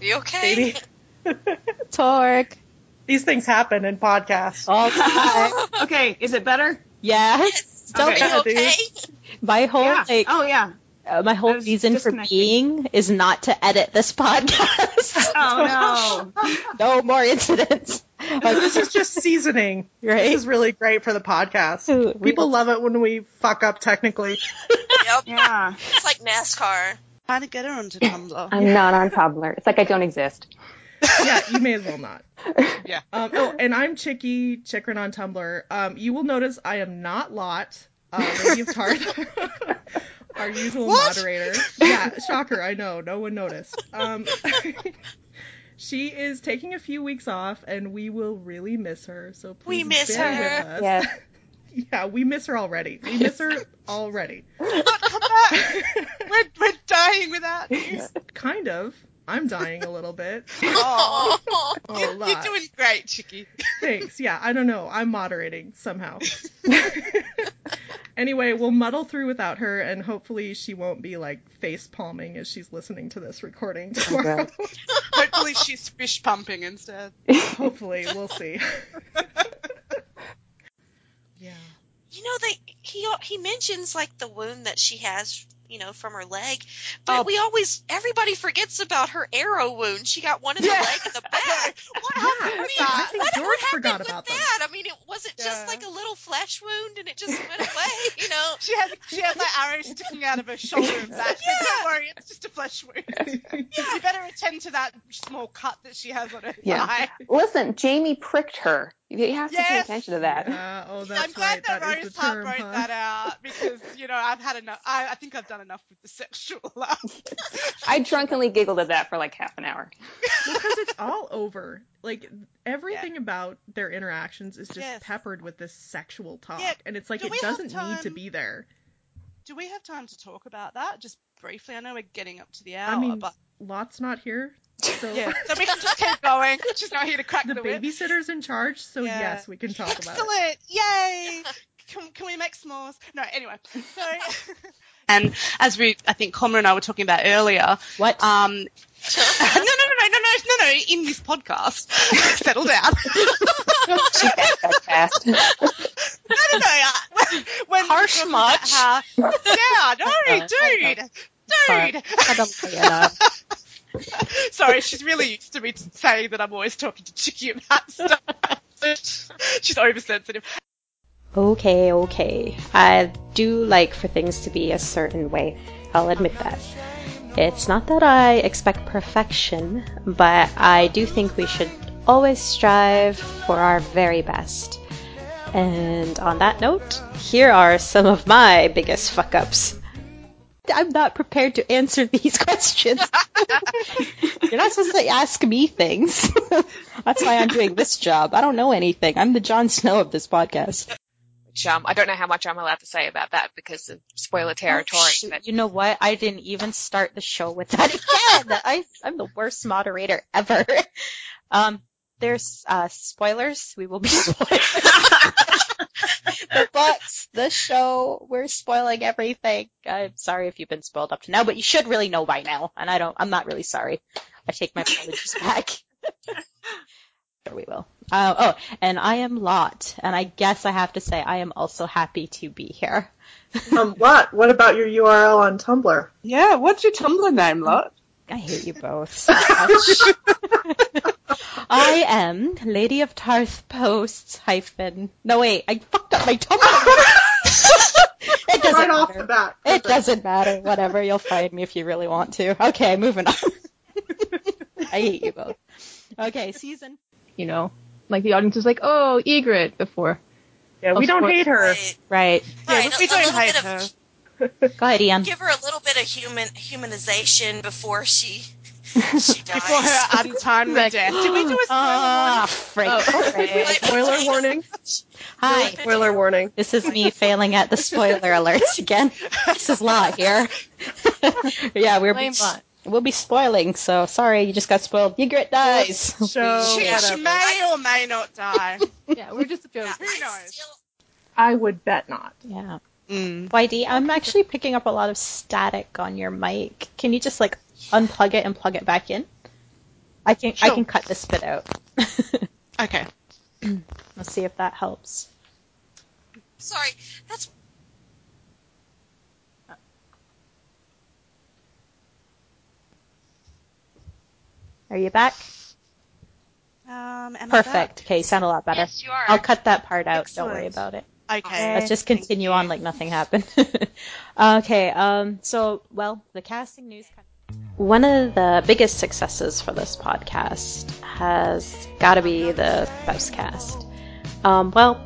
You okay? Torque. These things happen in podcasts. All okay, is it better? Yeah. Still Okay. bad, dude. My whole Yeah. like Oh yeah. uh, my whole reason for being is not to edit this podcast. Oh no. no more incidents. this is just seasoning. Right? This is really great for the podcast. People love it when we fuck up technically. Yep. Yeah. It's like NASCAR. Trying to get her onto Tumblr. I'm not on Tumblr. It's like I don't exist. Yeah, you may as well not. Yeah. Um, oh, and I'm Chicky Chikrin on Tumblr. Um, you will notice I am not Lot, uh, Lady of Tarth, our usual What? moderator. Yeah, shocker. I know. No one noticed. Um, she is taking a few weeks off, and we will really miss her. So please We miss her. with us. Yeah. Yeah, we miss her already. We miss her already. Come back. we're, we're dying without you. Kind of. I'm dying a little bit. Oh, A you're, lot. you're doing great, Chicky. Thanks. Yeah, I don't know. I'm moderating somehow. anyway, we'll muddle through without her, and hopefully she won't be like face palming as she's listening to this recording tomorrow. Hopefully she's fish pumping instead. hopefully, we'll see. yeah. You know, they he he mentions like the wound that she has, you know, from her leg, but Oh. we always everybody forgets about her arrow wound. She got one in the Yeah. leg and the back. What Yeah, happened with I that? think what, George what happened forgot with about them. that? I mean, it was it Yeah. just like a little flesh wound and it just went away, you know? She has she has like arrows sticking out of her shoulder and back. But Yeah. don't worry, it's just a flesh wound. yeah. You better attend to that small cut that she has on her Yeah. thigh. Listen, Jaime pricked her. You have to pay attention to that. Yeah, oh, that's I'm glad right. that, That is Rose the Hart term, wrote huh? that out because you know I've had enough. I, I think I've done enough with the sexual laugh. I drunkenly giggled at that for like half an hour. because it's all over. Like everything about their interactions is just Yes. peppered with this sexual talk, Yeah, and it's like do it doesn't need to be there. Do we have time to talk about that just briefly? I know we're getting up to the hour, I mean, but Lot's not here, so yeah, so we can just keep going. She's not here to crack the the, whip. babysitter's in charge. So Yeah. yes, we can talk about it. Excellent! Yay! Can, can we make s'mores? No, anyway. So, and as we, I think Comra and I were talking about earlier. What? Um, no, no, no, no, no, no, no, no, in this podcast. Settle down. She that fast. no, no, no. uh, When, when Harsh we were talking about much? How, yeah, no, Uh, dude. Sorry. Sorry, she's really used to me saying that I'm always talking to Chicky about stuff. she's oversensitive. Okay, okay. I do like for things to be a certain way. I'll admit that. It's not that I expect perfection, but I do think we should always strive for our very best. And on that note, here are some of my biggest fuck ups. I'm not prepared to answer these questions. You're not supposed to ask me things. That's why I'm doing this job. I don't know anything. I'm the Jon Snow of this podcast. Which um, I don't know how much I'm allowed to say about that because of spoiler territory. Oh, but You know what? I didn't even start the show with that again. I, I'm the worst moderator ever. Um, there's uh, spoilers. We will be spoiling the books, the show. We're spoiling everything. I'm sorry if you've been spoiled up to now, but you should really know by now. And I don't. I'm not really sorry. I take my apologies back. sure we will. Uh, oh, and I am Lot, and I guess I have to say I am also happy to be here. Um, what? What about your URL on Tumblr? Yeah, what's your Tumblr name, Lot? I hate you both so much. I am Lady of Tarth Posts hyphen. No wait, I fucked up my Tumblr. it doesn't Right off matter. the bat. It doesn't matter. Whatever. You'll find me if you really want to. Okay, moving on. I hate you both. Okay, season. You know, like the audience is like, oh, Ygritte before. Yeah, we don't hate her. Right. Right, we a, a don't hate her. of Go ahead, Ian. give her a little bit of human humanization before she before her untimely death. Did we do a spoiler Ah, warning? frick. Oh, Spoiler warning. Hi. Spoiler warning. This is me failing at the spoiler alerts again. This is Lot here. yeah, we're Blame we'll be spoiling, so sorry, you just got spoiled. Ygritte dies. So she, she may or may not die. Yeah, we're just joking. Who knows? I would bet not. Yeah. Mm. YD, I'm actually picking up a lot of static on your mic. Can you just like unplug it and plug it back in? I can I can cut this bit out. Okay. Let's see if that helps. Sorry, that's Are you back? Um, am I Perfect. Okay, sound a lot better. Yes, you are. I'll cut that part out. Don't worry about it. Okay. Let's just continue on like nothing happened. okay, um, so, well, the casting news. One of the biggest successes for this podcast has got to be the Faust cast. Um, well,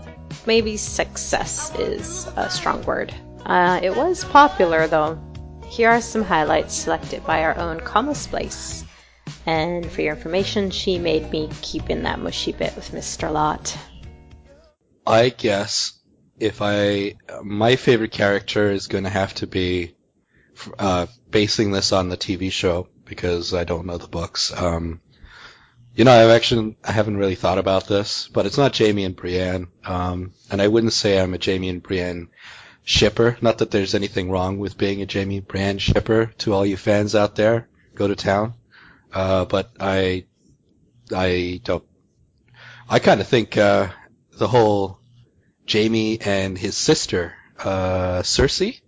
maybe success is a strong word. Uh, it was popular though. Here are some highlights selected by our own Comma Splice. And for your information, she made me keep in that mushy bit with Mr. Lot. I guess if I my favorite character is going to have to be uh, basing this on the TV show because I don't know the books. Um, you know, I've actually I haven't really thought about this, but it's not Jaime and Brienne, um, and I wouldn't say I'm a Jaime and Brienne shipper. Not that there's anything wrong with being a Jaime and Brienne shipper. To all you fans out there, go to town. Uh, but I, I don't. I kind of think uh, the whole Jaime and his sister, uh, Cersei.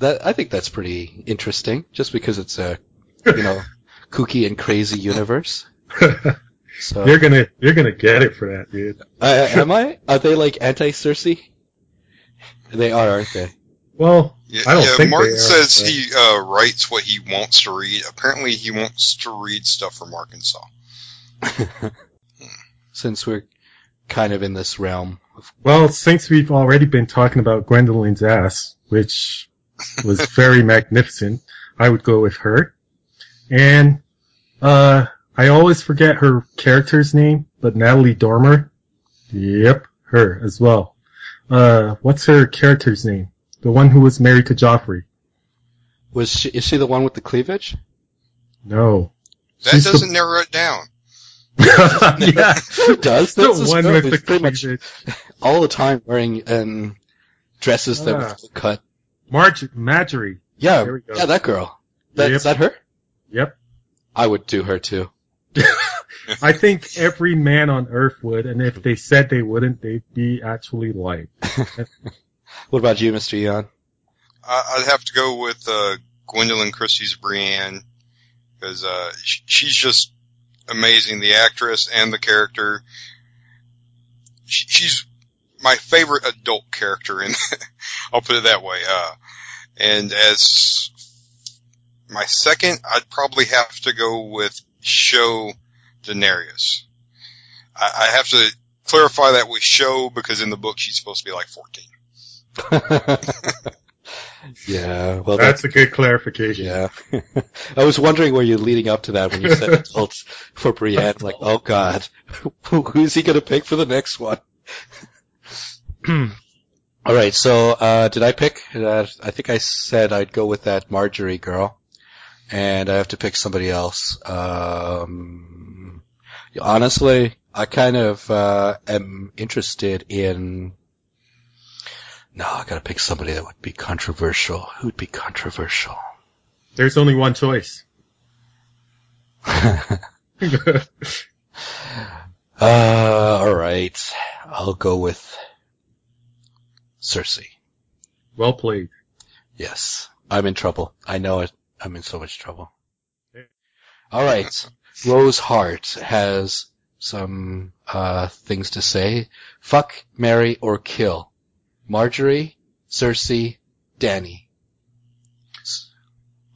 That I think that's pretty interesting, just because it's a, you know, kooky and crazy universe. So You're gonna you're gonna get it for that, dude. uh, am I? Are they like anti Cersei? They are, aren't they? Well, Yeah, I don't yeah, think Martin they are, says but- he uh, writes what he wants to read. Apparently, he wants to read stuff from Arkansas. Since we're kind of in this realm. Well, since we've already been talking about Gwendoline's ass, which was very magnificent, I would go with her. And uh I always forget her character's name, but Natalie Dormer. Yep, her as well. Uh what's her character's name? The one who was married to Joffrey. Was she? Is she the one with the cleavage? No. That She's doesn't narrow it down. yeah. Who does? The That's just one with the pretty much cleavage. all the time wearing um, dresses that Ah. were cut. Marge Margaery. Yeah, There we go. yeah, that girl. That, Yep. Is that her? Yep. I would do her too. I think every man on earth would, and if they said they wouldn't, they'd be actually lying. What about you, Mr. Eon? I, I'd have to go with uh, Gwendoline Christie's Brienne because uh, she's just amazing. The actress and the character. She, she's my favorite adult character, and I'll put it that way. Uh, and as my second, I'd probably have to go with Show Daenerys. I, I have to clarify that with Show because in the book she's supposed to be like 14. Yeah, well, That's a good clarification. Yeah, I was wondering where you're leading up to that when you said adults for Brienne. Like, oh god, who's he gonna pick for the next one? All right, so uh, did I pick? Uh, I think I said I'd go with that Margaery girl, and I have to pick somebody else. Um, honestly, I kind of uh, am interested in. No, I gotta pick somebody that would be controversial. Who would be controversial? There's only one choice. Uh, alright. I'll go with Cersei. Well played. Yes. I'm in trouble. I know it. I'm in so much trouble. Alright. Rose Hart has some, uh, things to say. Fuck, marry, or kill. Margaery, Cersei, Dany.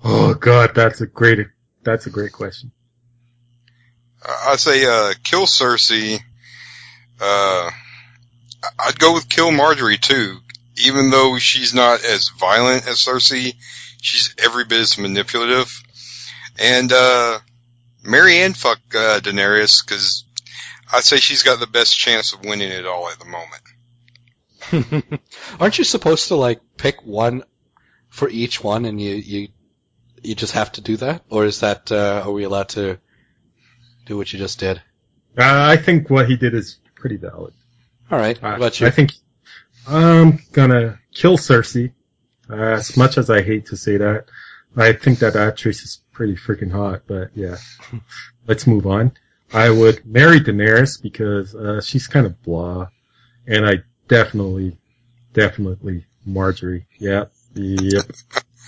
Oh god, that's a great, that's a great question. Uh, I'd say uh, kill Cersei. Uh, I'd go with kill Margaery too. Even though she's not as violent as Cersei, she's every bit as manipulative. And uh, Marianne fuck uh, Daenerys because I'd say she's got the best chance of winning it all at the moment. Aren't you supposed to like pick one for each one, and you you you just have to do that, or is that uh, are we allowed to do what you just did? Uh, I think what he did is pretty valid. All right. What about you? I think I'm gonna kill Cersei. Uh, as much as I hate to say that, I think that actress is pretty freaking hot. But yeah, let's move on. I would marry Daenerys because uh, she's kind of blah, and I definitely, definitely Margaery. Yep, yep,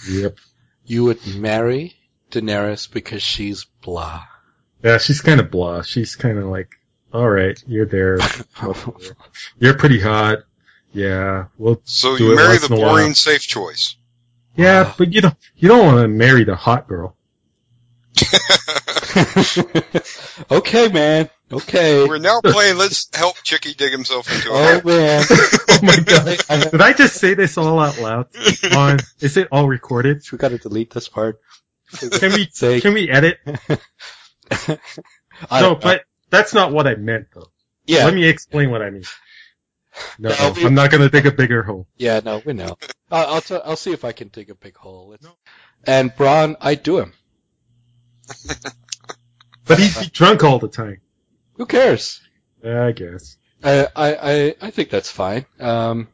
yep. You would marry Daenerys because she's blah. Yeah, she's kind of blah. She's kind of like, all right, you're there. you're pretty hot. Yeah, we'll. So do you it marry once the in while. boring, safe choice. Yeah, but you don't. You don't want to marry the hot girl. okay, man. Okay. We're now playing Let's Help Chicky Dig Himself into a Oh man. oh my god! Did I just say this all out loud? On is it all recorded? We got to delete this part. Can we Sake. can we edit? I no, but that's not what I meant though. Yeah. Let me explain what I mean. No, No, we- I'm not gonna dig a bigger hole. Yeah, no, we know. I'll I'll, t- I'll see if I can dig a big hole. It's- And Bronn, I do him. But he'd drunk all the time. Who cares? I guess. I I I, I think that's fine. Um,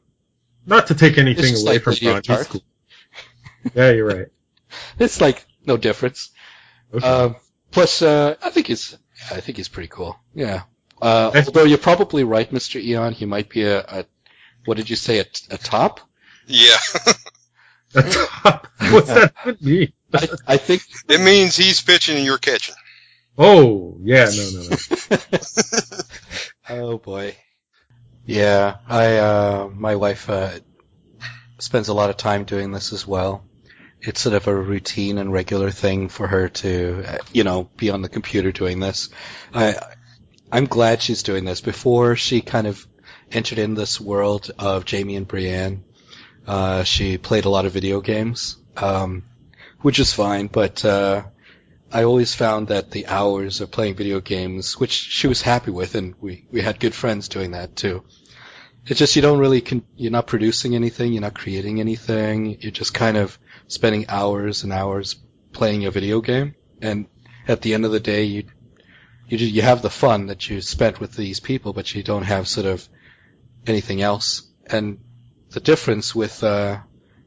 Not to take anything away like from Ron. He's cool. Yeah, you're right. it's like no difference. Okay. Um, plus, uh, I think he's I think he's pretty cool. Yeah. Uh, although you're probably right, Mr. Eon. He might be a, a what did you say a, a top? Yeah. A top? What's that even mean? I, I think it means he's pitching and you're catching. Oh, yeah, no, no, no. Oh boy. Yeah, I uh my wife uh spends a lot of time doing this as well. It's sort of a routine and regular thing for her to uh, you know be on the computer doing this. I I'm glad she's doing this. Before she kind of entered in this world of Jaime and Brienne, uh she played a lot of video games. Um which is fine, but uh I always found that the hours of playing video games, which she was happy with, and we, we had good friends doing that too. It's just you don't really, con- you're not producing anything, you're not creating anything, you're just kind of spending hours and hours playing a video game, and at the end of the day, you, you, ju- you have the fun that you spent with these people, but you don't have sort of anything else. And the difference with, uh,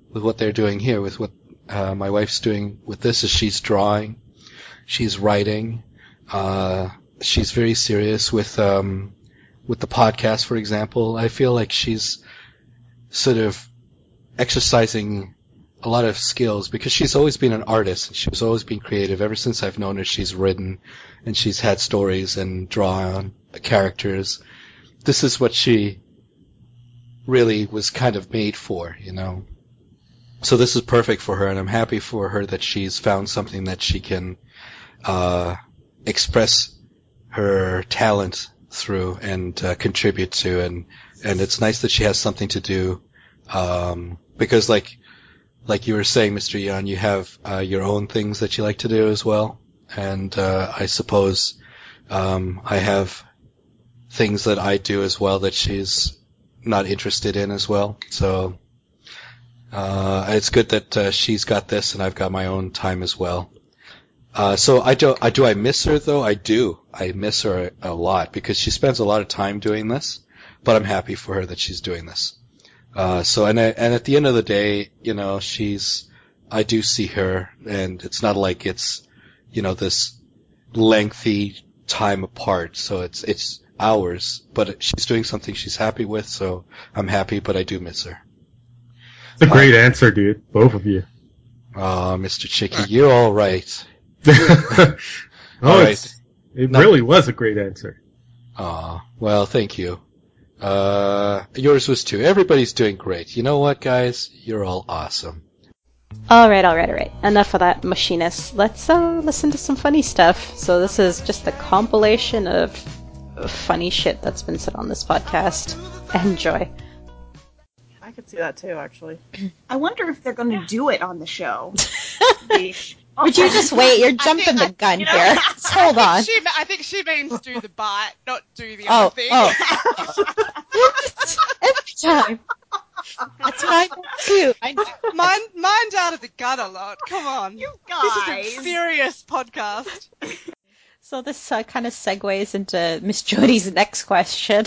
with what they're doing here, with what, uh, my wife's doing with this is she's drawing, she's writing. Uh, she's very serious with um, with the podcast, for example. I feel like she's sort of exercising a lot of skills because she's always been an artist she's always been creative. Ever since I've known her, she's written and she's had stories and drawn characters. This is what she really was kind of made for, you know. So this is perfect for her, and I'm happy for her that she's found something that she can uh, express her talent through and uh, contribute to, and and it's nice that she has something to do, um, because like like you were saying, Mr. Yan, you have uh, your own things that you like to do as well, and uh, I suppose um, I have things that I do as well that she's not interested in as well. So uh, it's good that uh, she's got this and I've got my own time as well. Uh, so I do, I do I miss her though? I do. I miss her a, a lot because she spends a lot of time doing this, but I'm happy for her that she's doing this. Uh, so and I, and at the end of the day, you know, she's, I do see her and it's not like it's, you know, this lengthy time apart. So it's, it's hours, but she's doing something she's happy with. So I'm happy, but I do miss her. It's a great answer, dude. Both of you. Oh, Mr. Chicky, you're all right. oh, All it's, it really was a great answer. Aw, well, thank you. Uh, yours was too. Everybody's doing great. You know what, guys? You're all awesome. All right, all right, all right. Enough of that machinist. Let's uh, listen to some funny stuff. So this is just a compilation of funny shit that's been said on this podcast. Enjoy. I could see that too, actually. I wonder if they're going to do it on the show. Would you just wait? You're jumping the gun You know, here. Just hold I on. she, I think she means do the bite, not do the Oh, other thing. oh. Every time. That's what I do too. I know. Mind, mind out of the gut a lot. Come on. You guys. This is a serious podcast. So this uh, kind of segues into Miss Jody's next question: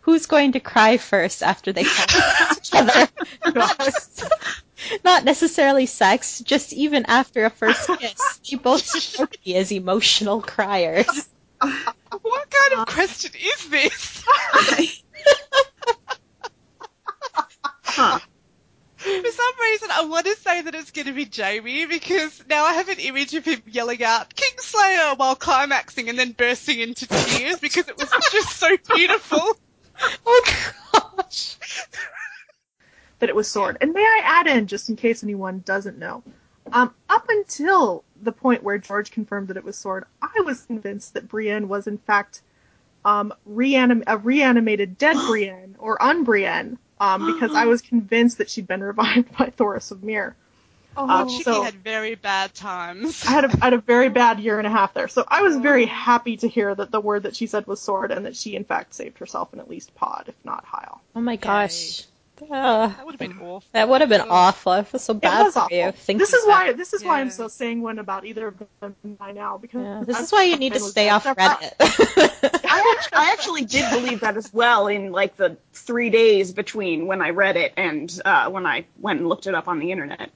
Who's going to cry first after they fall each other? Not, not necessarily sex, just even after a first kiss. They both strike me as emotional criers. What kind of question is this? Huh. For some reason, I want to say that it's going to be Jaime because now I have an image of him yelling out Kingslayer while climaxing and then bursting into tears because it was just so beautiful. Oh gosh. That it was sword. And may I add in, just in case anyone doesn't know, um, up until the point where George confirmed that it was sword, I was convinced that Brienne was in fact um, reanim- a reanimated dead Brienne or unbrienne, um, because I was convinced that she'd been revived by Thoros of Myr. Oh, Uh, Chicky so- had very bad times. I had a, I had a very bad year and a half there, so I was very happy to hear that the word that she said was sword, and that she in fact saved herself and at least Pod, if not Hyle. Oh my gosh. Uh, That would have been awful. that would have been awful. I feel so It bad was for awful. you. thinking This is that. why this is why I'm Yeah. so sanguine about either of them by now because Yeah, this I- is why you need to stay off dead. Reddit. I actually, I actually did believe that as well in like the three days between when I read it and uh, when I went and looked it up on the internet.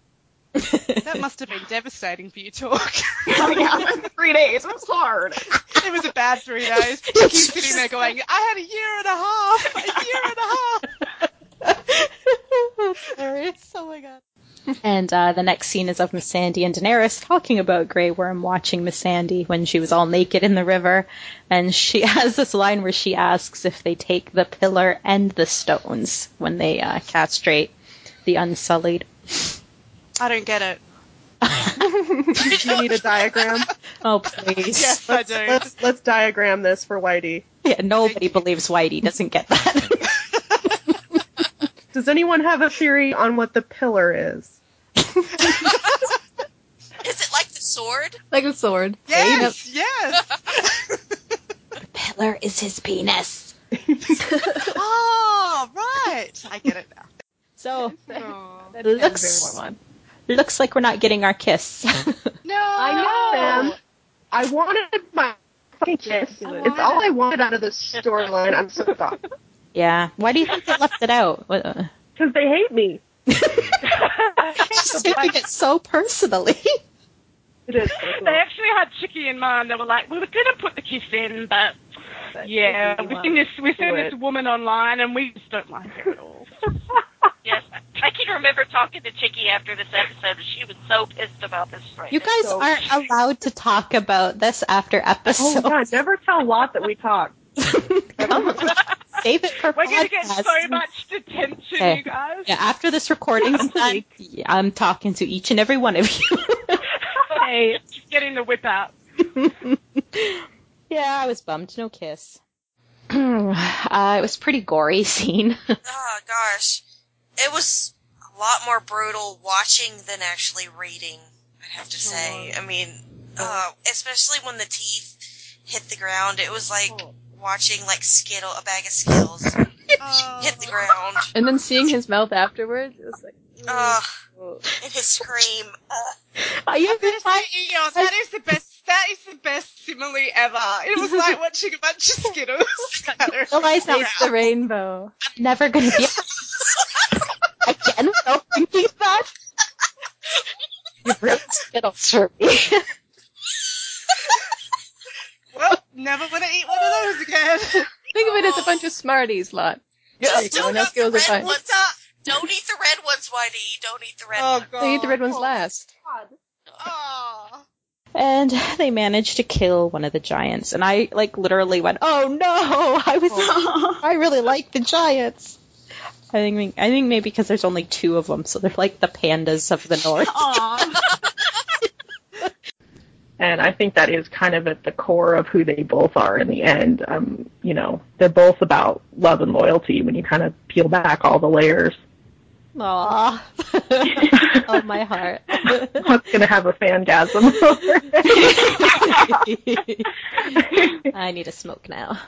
That must have been devastating for you, Talk. Oh yeah, three days. It was hard. it was a bad three days. Chicky's sitting there going, I had a year and a half, a year and a half. Hilarious. Oh my god. And uh, the next scene is of Missandei and Daenerys talking about Grey Worm watching Missandei when she was all naked in the river. And she has this line where she asks if they take the pillar and the stones when they uh, castrate the Unsullied. I don't get it. you need a diagram. Oh, please. Yes, I do. Let's let's diagram this for Whitey. Yeah, nobody believes Whitey doesn't get that. Does anyone have a theory on what the pillar is? Is it like the sword? Like a sword. Yes, yes. The pillar is his penis. oh, right. I get it now. So, Oh. looks, looks like we're not getting our kiss. No. I know. Sam, I wanted my fucking kiss. It's all I wanted out of this storyline. I'm so sorry. Yeah. Why do you think they left it out? Uh, Because they hate me. She's taking it so personally. It is. They actually had Chicky in mind. They were like, we were going to put the kiss in, but yeah, we've seen this, we've seen this woman online, and we just don't like her at all. Yes. I can remember talking to Chicky after this episode, and she was so pissed about this right You now. guys aren't allowed to talk about this after episode. Oh episodes. God! Never tell Lot that we talk. Come on. Save it for We're going to get so much detention, Okay. you guys. Yeah, after this recording's done, yeah, I'm talking to each and every one of you. Hey, just getting the whip out. yeah, I was bummed. No kiss. uh, it was a pretty gory scene. Oh gosh, it was a lot more brutal watching than actually reading. I'd have to say. I mean, uh, especially when the teeth hit the ground, it was like watching like Skittle, a bag of Skittles, hit the ground. And then seeing his mouth afterwards, it was like, Ugh, and his scream. Uh, Are you Eos, that is the best. That is the best simile ever. It was like watching a bunch of Skittles scatter. realize around. it's the rainbow. I'm never gonna be again without thinking that. You ruined Skittles for me. Well, never want to eat one of those again. think of it as a bunch of Smarties lot. Yeah, don't no eat the red fine. ones. Don't eat the red ones, Whitey. Don't eat the red Oh ones. god. They eat the red ones last. Oh. And they managed to kill one of the giants, and I like literally went, "Oh no!" I was, oh. I really like the giants. I think, I think maybe because there's only two of them, so they're like the pandas of the north. And I think that is kind of at the core of who they both are in the end. Um, you know, they're both about love and loyalty when you kind of peel back all the layers. Aw. oh, my heart. What's gonna have a fangasm? I need a smoke now.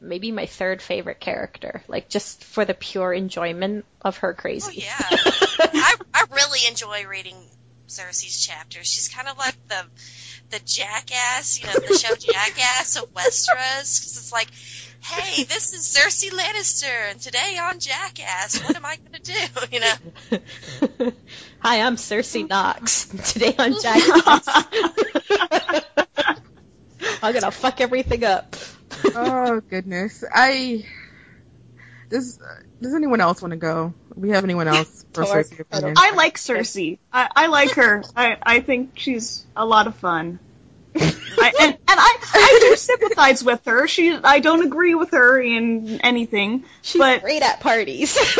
Maybe my third favorite character, like just for the pure enjoyment of her crazy. Oh, Yeah. I, I really enjoy reading Cersei's chapter. She's kind of like the the jackass, you know, the show Jackass of Westeros. Because it's like, hey, this is Cersei Lannister, and today on Jackass, what am I going to do? You know? Hi, I'm Cersei Knox. Today on Jackass. I'm gonna fuck everything up. oh goodness. I does does anyone else want to go? We have anyone else for Cersei opinion? I like Cersei. I, I like her. I, I think she's a lot of fun. I, and and I, I do sympathize with her. She I don't agree with her in anything. She's but great at parties.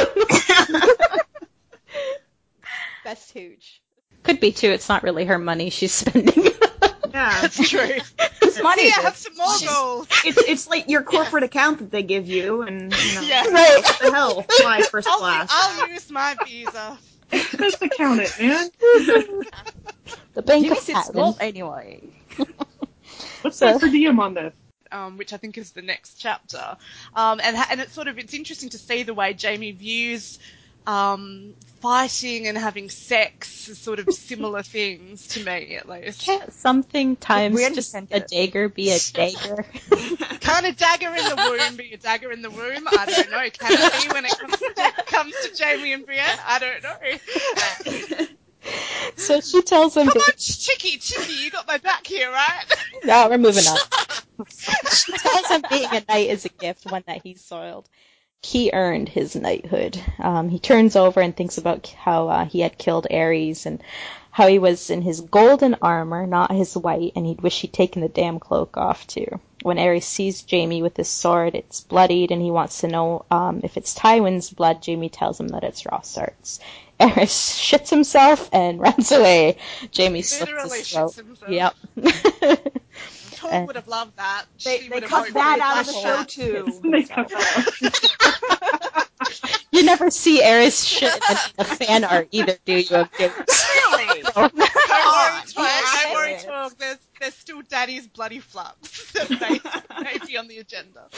Best hooch. Could be too. It's not really her money she's spending. yeah, That's true. it's money. See, I have some more She's- goals. It's it's like your corporate account that they give you, and you know Yeah. what the hell? Fly first I'll, class. I'll use my visa. Just account it, man. the bank Give of me gold anyway. What's that per diem on this? um, which I think is the next chapter. Um, and and it's sort of it's interesting to see the way Jaime views um, fighting and having sex as sort of similar things to me, at least. Can't something times Really just can't a dagger be a dagger? Can a dagger in the womb be a dagger in the womb? I don't know. Can it be when it comes to, comes to Jaime and Brienne? I don't know. so she tells him. Come on, Chicky, Chicky, you got my back here, right? No, we're moving on. she tells him being a knight is a gift, one that he soiled. He earned his knighthood. Um, he turns over and thinks about how uh, he had killed Aerys and how he was in his golden armor, not his white, and he'd wish he'd taken the damn cloak off too. When Aerys sees Jaime with his sword, it's bloodied, and he wants to know um, if it's Tywin's blood. Jaime tells him that it's Rossart's. Aerys shits himself and runs away. Jaime slits his throat. shits himself. Yep. Tom And- would have loved that. They, She they cut that out of the show that. too. They cut that You never see Aerys shit in the fan art either, do you? Of James? Really? Don't worry, on, Tom. Don't worry, shit. There's, there's still Daddy's bloody flops that may, may be on the agenda.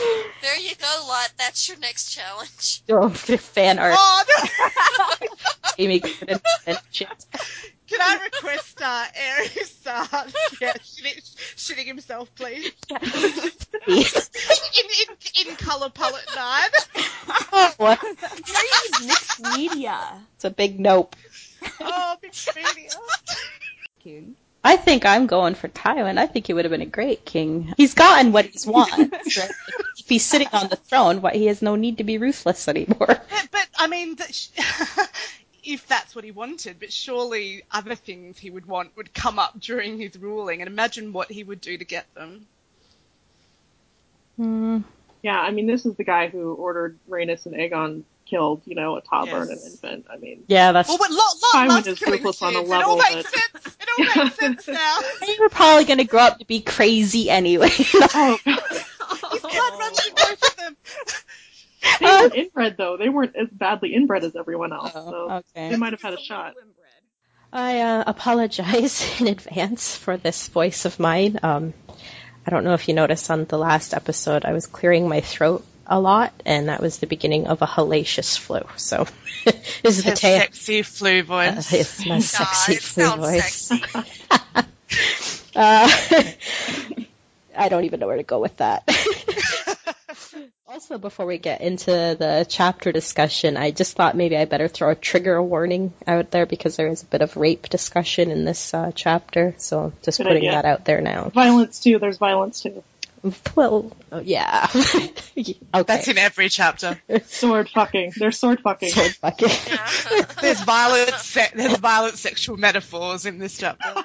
There you go, Lot. That's your next challenge. Oh, fan art. Oh, no. Amy Gordon and shit. Can I request uh, Aerys uh, yeah, shitting, shitting himself, please? in, in, in colour palette nine. What? Please, mixed media. It's a big nope. Oh, big media. King. I think I'm going for Tywin. I think he would have been a great king. He's gotten what he's wanted. right? If he's sitting on the throne, what he has no need to be ruthless anymore. But, but I mean, that sh- if that's what he wanted, but surely other things he would want would come up during his ruling, and imagine what he would do to get them. Hmm. Yeah, I mean, this is the guy who ordered Rhaenys and Aegon killed, you know, a toddler and an infant. I mean, Yeah, that's. Well, but Lot, Lot Tywin loves is ruthless on a kids. It all makes that- sense. It all makes sense now. They were probably going to grow up to be crazy anyway. oh, His blood runs in both of them. they were inbred though. They weren't as badly inbred as everyone else, Oh, so okay. they might have had a shot. I uh, apologize in advance for this voice of mine. Um, I don't know if you noticed on the last episode, I was clearing my throat a lot, and that was the beginning of a hellacious flu. So this is the His tale. sexy flu Uh, voice. it's my sexy it flu voice. sexy. Uh, I don't even know where to go with that. Also, before we get into the chapter discussion, I just thought maybe I better throw a trigger warning out there because there is a bit of rape discussion in this uh, chapter. So just Good putting idea. that out there now. Violence too. There's violence too. Well, oh, yeah. okay. That's in every chapter. Sword fucking. There's sword fucking. Sword fucking. There's violent, se- there's violent sexual metaphors in this chapter.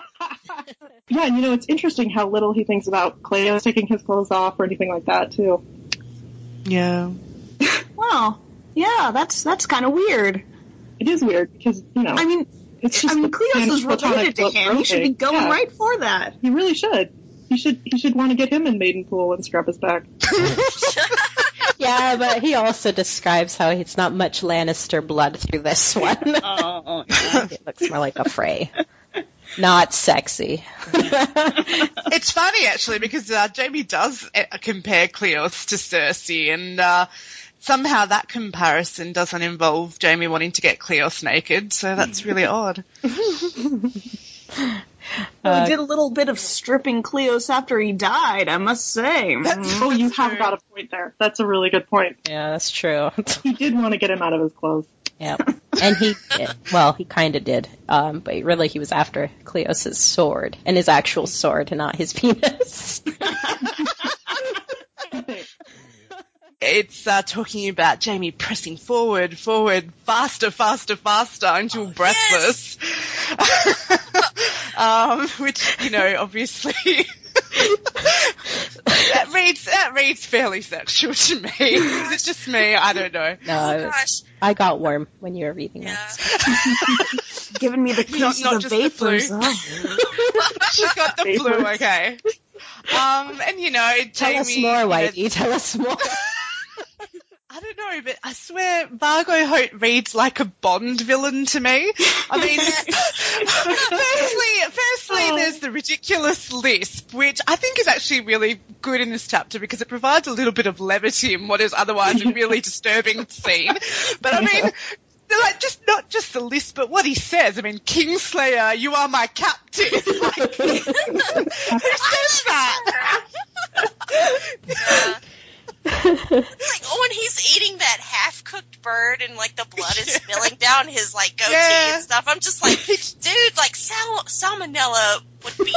Yeah, and you know it's interesting how little he thinks about Cleo taking his clothes off or anything like that too. Yeah. well, Yeah, that's that's kind of weird. It is weird because you know I mean, it's just I mean, Cleos is related to him. He should be going Yeah. right for that. He really should. He should. He should want to get him in Maidenpool and scrub his back. Yeah, yeah, but he also describes how it's not much Lannister blood through this one. Oh, it looks more like a Frey. Not sexy. it's funny actually because uh, Jaime does uh, compare Cleos to Cersei, and uh, somehow that comparison doesn't involve Jaime wanting to get Cleos naked, so that's really odd. Well, he did a little bit of stripping Cleos after he died, I must say. oh, you have got a point there. That's a really good point. Yeah, that's true. he did want to get him out of his clothes. Yep. And he did. Well, he kind of did. Um, but really he was after Cleos's sword and his actual sword and not his penis. It's uh, talking about Jaime pressing forward, forward, faster, faster, faster until breathless. um, which, you know, obviously that reads that reads fairly sexual to me. Is it just me? I don't know. No, it was- I got warm when you were reading that. Giving me the Not, kiss not of just the the flu. vapors. Oh. She's got the flu, okay. Um, and you know, Tell Jaime. us more, you know, Whitey. Tell us more. I don't know, but I swear Vargo Hoat reads like a Bond villain to me. I mean, firstly, firstly, oh. there's the ridiculous lisp, which I think is actually really good in this chapter because it provides a little bit of levity in what is otherwise a really disturbing scene. But I mean, like just not just the lisp, but what he says. I mean, Kingslayer, you are my captain. Like, who says that? Like oh, when he's eating that half cooked bird and like the blood is spilling down his like goatee Yeah. and stuff. I'm just like, dude, like sal- salmonella would be,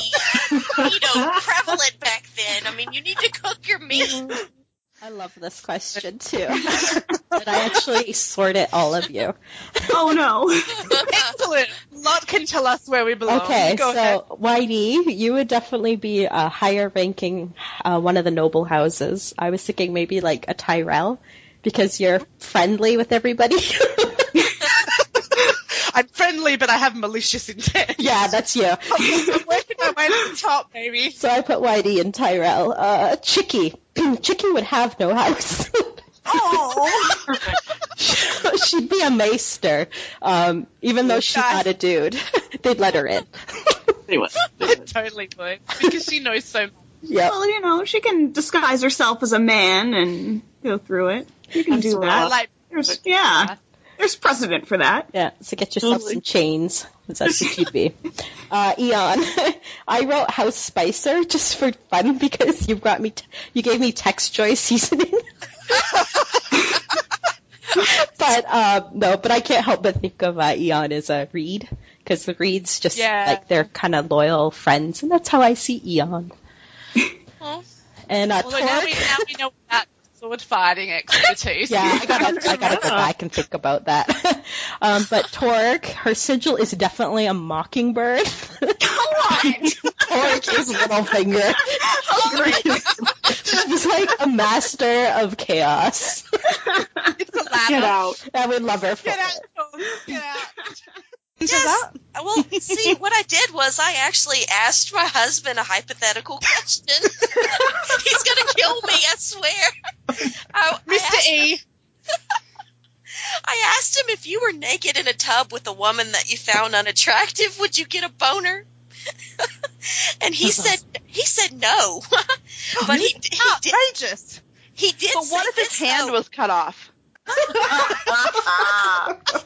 you know, prevalent back then. I mean, you need to cook your meat. I love this question too. but I actually sorted all of you. Oh no. Excellent. Lot can tell us where we belong. Okay, Go so ahead. Whitey, you would definitely be a higher ranking uh, one of the noble houses. I was thinking maybe like a Tyrell because you're friendly with everybody. I'm friendly, but I have malicious intent. yeah, that's you. I'm working my way to the top, baby. So I put Whitey and Tyrell. Uh, Chicky. Chicky would have no house. Oh. She'd be a maester, um, even though she's not a dude. They'd let her in. They would. I totally would because she knows so much. Yep. Well, you know, she can disguise herself as a man and go through it. You can do I that. like yeah. There's precedent for that. Yeah, so get yourself Totally. some chains. that's what you'd be. Uh, Eon, I wrote House Spicer just for fun because you brought me, t- you gave me text joy seasoning. but uh, no, but I can't help but think of uh, Eon as a Reed because the Reeds just Yeah. like they're kind of loyal friends, and that's how I see Eon. And uh, Although now we, now we know that sword fighting expertise. Yeah, I gotta, I gotta go back and think about that. um, but Torg, her sigil is definitely a mockingbird. Come on! Torg is Littlefinger. She's like a master of chaos. It's a ladder. Get out. I would love her for Get out. it. Get out. Yes. Well, see, what I did was I actually asked my husband a hypothetical question. He's gonna kill me, I swear. I, I Mr. him- E. I asked him if you were naked in a tub with a woman that you found unattractive, would you get a boner? and he said he said no. Oh, but he, he did Outrageous. he did But what if his hand though. was cut off?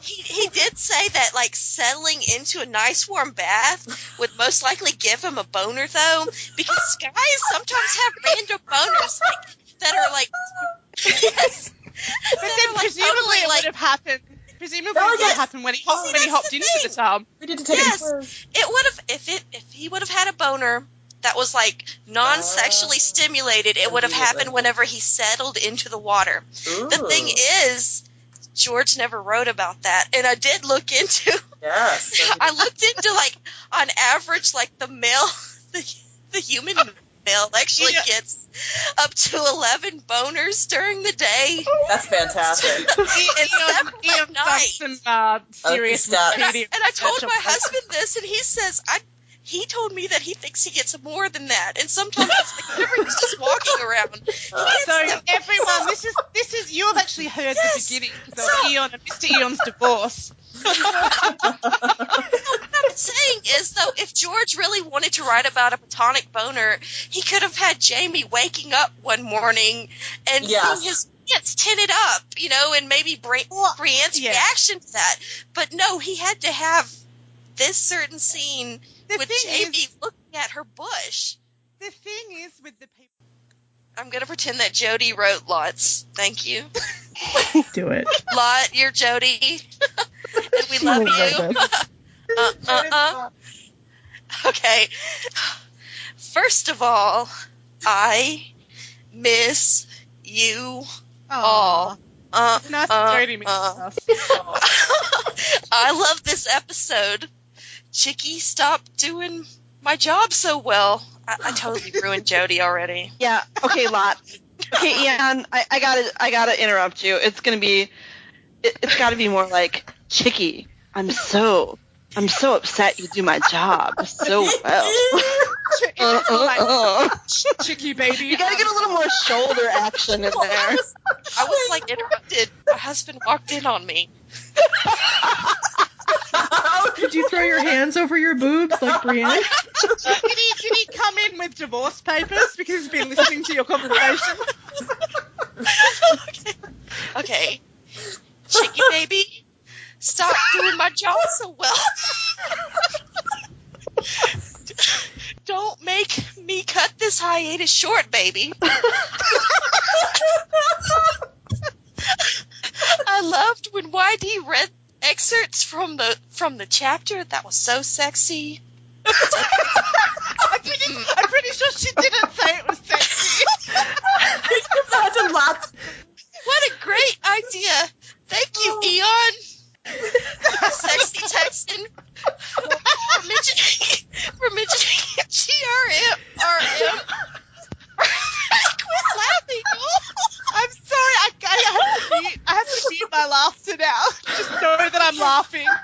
He, he did say that like settling into a nice warm bath would most likely give him a boner though because guys sometimes have random boners like that are like yes But then are, like, presumably totally, it like, would have happened. Presumably Oh, it would yes. have happened when he hopped See, when he hopped the into the tub. We need to take Yes. it first. it would have if it if he would have had a boner that was like non-sexually stimulated it would have happened whenever he settled into the water the thing is george never wrote about that and i did look into Yes. I looked into like on average, like the male, the, the human male actually Yeah. gets up to eleven boners during the day. That's fantastic. It's seven Ian at done night. some uh, serious stats. And I, and I told my husband this, and he says, "I." he told me that he thinks he gets more than that, and sometimes it's like whenever he's just walking around. he gets So them everyone, this is this is you have actually heard Yes. the beginning of So- Eon and Mr. Eon's divorce. what I'm saying is, though, if George really wanted to write about a platonic boner, he could have had Jaime waking up one morning and Yes. seeing his pants tinted up, you know, and maybe Bri- Brienne's yeah. reaction to that. But no, he had to have this certain scene The with thing Jaime is- looking at her bush. The thing is with the people. I'm gonna pretend that Jody wrote lots. Thank you. Do it. Lot, you're Jody. and we love you. uh, uh, uh. Okay. First of all, I miss you all. Uh, It's nice uh, Jody misses uh. us. I love this episode. Chicky, stop doing my job so well. I, I totally ruined Jody already. Yeah. Okay, Lot. Okay, Ian, I, I gotta, I gotta interrupt you. It's gonna be, it, it's gotta be more like, Chicky, I'm so, I'm so upset you do my job so well. Uh, uh, uh. Chicky baby. You gotta get a little more shoulder action in Well, I there. was, I was like interrupted. My husband walked in on me. Did you throw your hands over your boobs like Brienne? did he did he come in with divorce papers because he's been listening to your conversation? okay. okay. Chicky baby, stop doing my job so well. Don't make me cut this hiatus short, baby. I loved when YD read excerpts from the from the chapter. That was so sexy. I'm pretty, I'm pretty sure she didn't say it was sexy. Imagine lots. What a great idea! Thank you, oh. Eon. Sexy Texan for mentioning for mentioning GRM RM. Quit laughing. I'm sorry, I, I have to mute, I have to mute my laughter now. Just know that I'm laughing.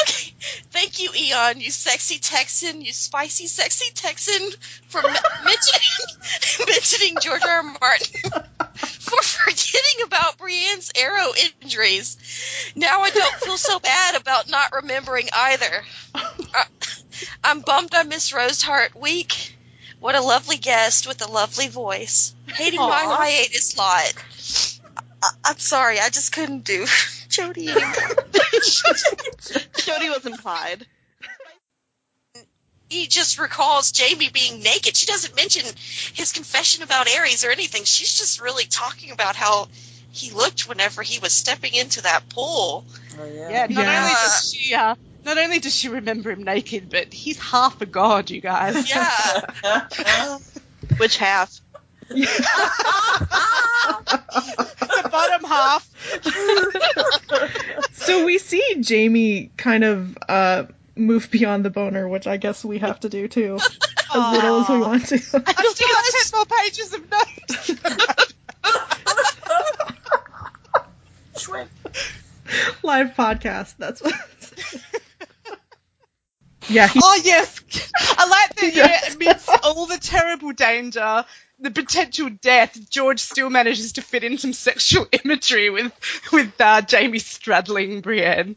Okay, thank you, Eon, you sexy Texan, you spicy sexy Texan, for me- mentioning mentioning George R. R. Martin for forgetting about Brienne's arrow injuries. Now I don't feel so bad about not remembering either. Uh, I'm bummed I missed Roseheart week. What a lovely guest with a lovely voice. Hating my Aw. hiatus lot. I- I'm sorry, I just couldn't do Jody. Jody was implied. he just recalls Jaime being naked. She doesn't mention his confession about Aerys or anything. She's just really talking about how he looked whenever he was stepping into that pool. Yeah, not Yeah. only does she uh, not only does she remember him naked, but he's half a god, you guys. Yeah. Which half? The bottom half. So we see Jaime kind of uh, move beyond the boner, which I guess we have to do too, as little as we want to. I still have ten more pages of notes. Live podcast. That's what. yeah. He, Oh yes, I like that. Yeah, amidst all the terrible danger, the potential death, George still manages to fit in some sexual imagery with with uh, Jaime straddling Brienne.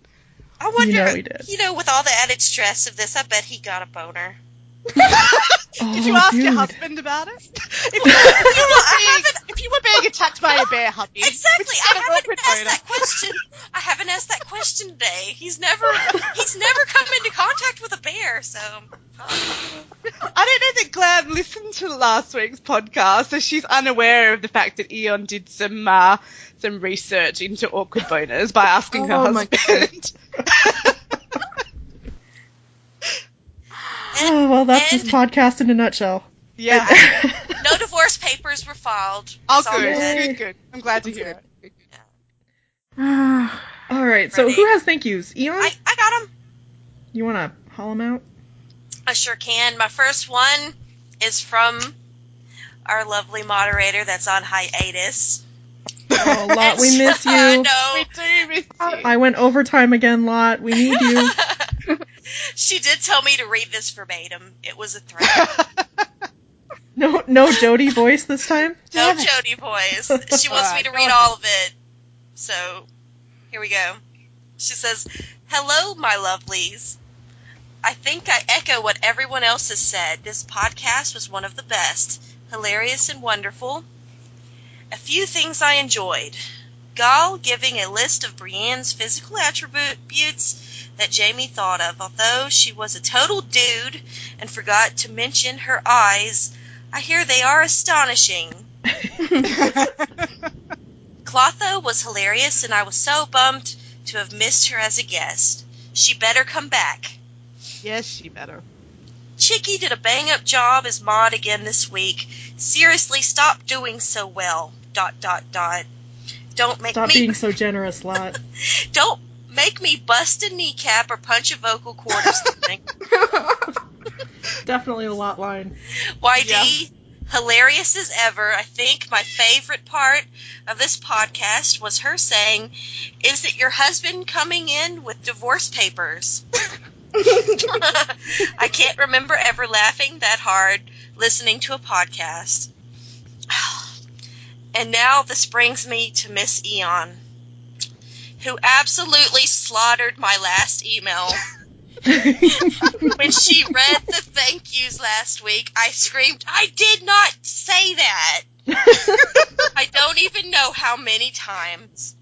I wonder, You you know know, he did. with all the added stress of this, I bet he got a boner. Did you ask your husband about it? If you, if, you were being, if you were being attacked by a bear, hubby, Exactly. I haven't asked boner. that question. I haven't asked that question today. He's never he's never come into contact with a bear, so I don't know that Glam listened to last week's podcast, so she's unaware of the fact that Eon did some uh, some research into awkward boners by asking her Oh my husband. oh well, that's this podcast in a nutshell. yeah. no divorce papers were filed. Oh, all good, good. good, good. I'm glad to hear it. All right. So Ready? who has thank yous? Eon, I, I got them. you want to haul them out? I sure can. My first one is from our lovely moderator that's on hiatus. Oh, Lot, we miss I you. know. We do miss you. I went overtime again, Lot. We need you. She did tell me to read this verbatim. It was a threat. No, no Jody voice this time. No Jody voice. She wants me to read all of it. So, here we go. She says, Hello, my lovelies. I think I echo what everyone else has said. This podcast was one of the best, hilarious and wonderful. A few things I enjoyed. Gall giving a list of Brienne's physical attributes that Jaime thought of. Although she was a total dude and forgot to mention her eyes, I hear they are astonishing. Clotho was hilarious, and I was so bummed to have missed her as a guest. She better come back. Yes, she better. Chicky did a bang up job as Maud again this week. Seriously, stop doing so well. Dot dot dot. Don't make Stop me being so generous, lot. don't make me bust a kneecap or punch a vocal cord or something. Definitely a lot line. YD, hilarious as ever. I think my favorite part of this podcast was her saying, Is it your husband coming in with divorce papers? I can't remember ever laughing that hard listening to a podcast. And now this brings me to Miss Eon, who absolutely slaughtered my last email. when she read the thank yous last week, I screamed, I did not say that! I don't even know how many times.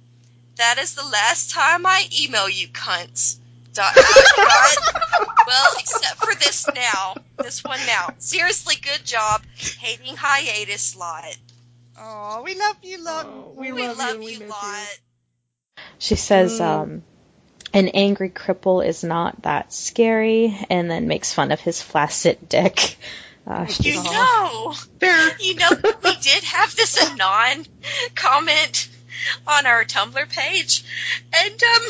That is the last time I email you cunts. Dot, dot, dot. well, except for this now. This one now. Seriously, good job. Hating hiatus lot. Oh, we love you, lot. we, love, you, lot. She says, Mm. um, an angry cripple is not that scary, and then makes fun of his flaccid dick. Uh, You know, you know, we did have this anon comment on our Tumblr page, and um,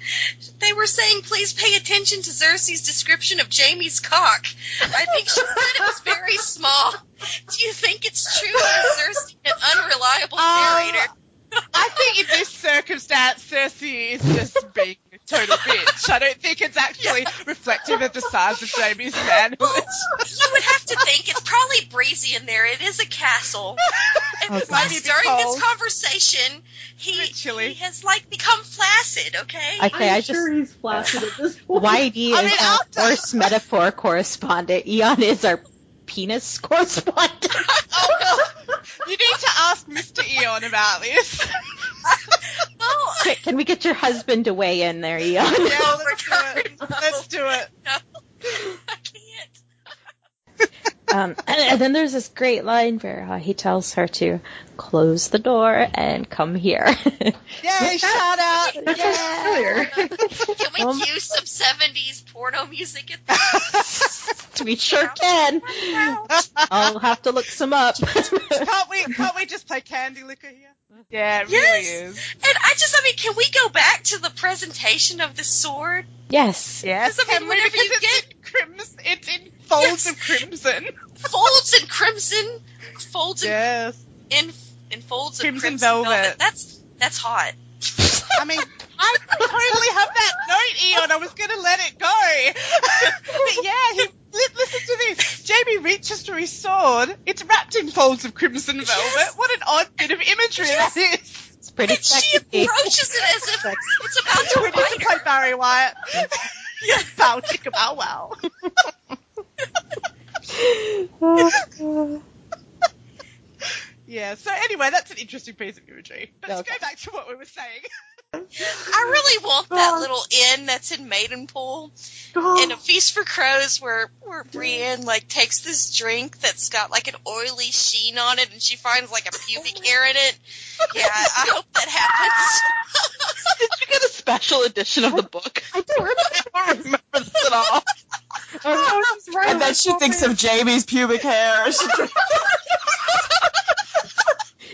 they were saying, "Please pay attention to Cersei's description of Jaime's cock." I think she said it was very small. Do you think it's true Cersei's an unreliable narrator? I think in this circumstance, Cersei is just being a total bitch. I don't think it's actually reflective of the size of Jaime's manhood. You would have to think it's probably breezy in there. It is a castle. And Okay. plus, Might be a bit during cold. this conversation, he, he has like become flaccid. Okay. Okay, I just he's flaccid at this point. YD I mean, our first metaphor correspondent. Eon is our penis correspondent. Oh, you need to ask Mr. Eon about this. Can- Can we get your husband to weigh in there, Eon? Yeah, let's do it. Let's do it. Um, and, and then there's this great line where uh, he tells her to close the door and come here. Yay, shout out. Yeah. Can we Um, cue some 70s porno music at this? we sure can. I'll have to look some up. can't we? Can't we just play Candy Liquor here? Yeah, it Yes. really is. And I just, I mean, can we go back to the presentation of the sword? yes. Yes, I mean, whenever Because you it's in crimson. It's in folds of crimson. Folds in crimson, folds in, Yes. in, in folds Crimson of crimson velvet. velvet. That's, that's hot. I mean, I totally have that note, Eon. I was going to let it go. but yeah, he, listen to this. Jaime reaches for his sword. It's wrapped in folds of crimson velvet. What an odd bit of imagery that is. It's pretty And she approaches it as if it's about to We need to play Barry White. yeah, bow chicka bow wow. Yeah, so anyway, that's an interesting piece of imagery. But let's go back to what we were saying. I really want that oh. little inn that's in Maidenpool oh. in A Feast for Crows where where Brienne like takes this drink that's got like an oily sheen on it and she finds like a pubic hair in it. Yeah, I hope that happens. Did you get a special edition of the book? I don't remember, I don't remember this at all. and then she thinks of Jaime's pubic hair.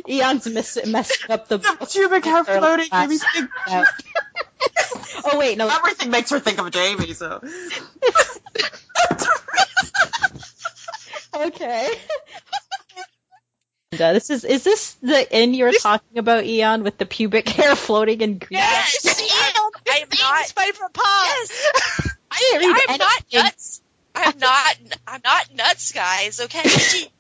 Eon's miss- messing up the, pubic hair floating. Jaime's big. Oh wait, no. Everything makes her think of Jaime. So Okay. Uh, this is is this the inn you were talking about, Eon, with the pubic hair floating in green? Yes, I am not. favorite part. Yes, I didn't read I'm not nuts. I'm not. I'm not nuts, guys. Okay.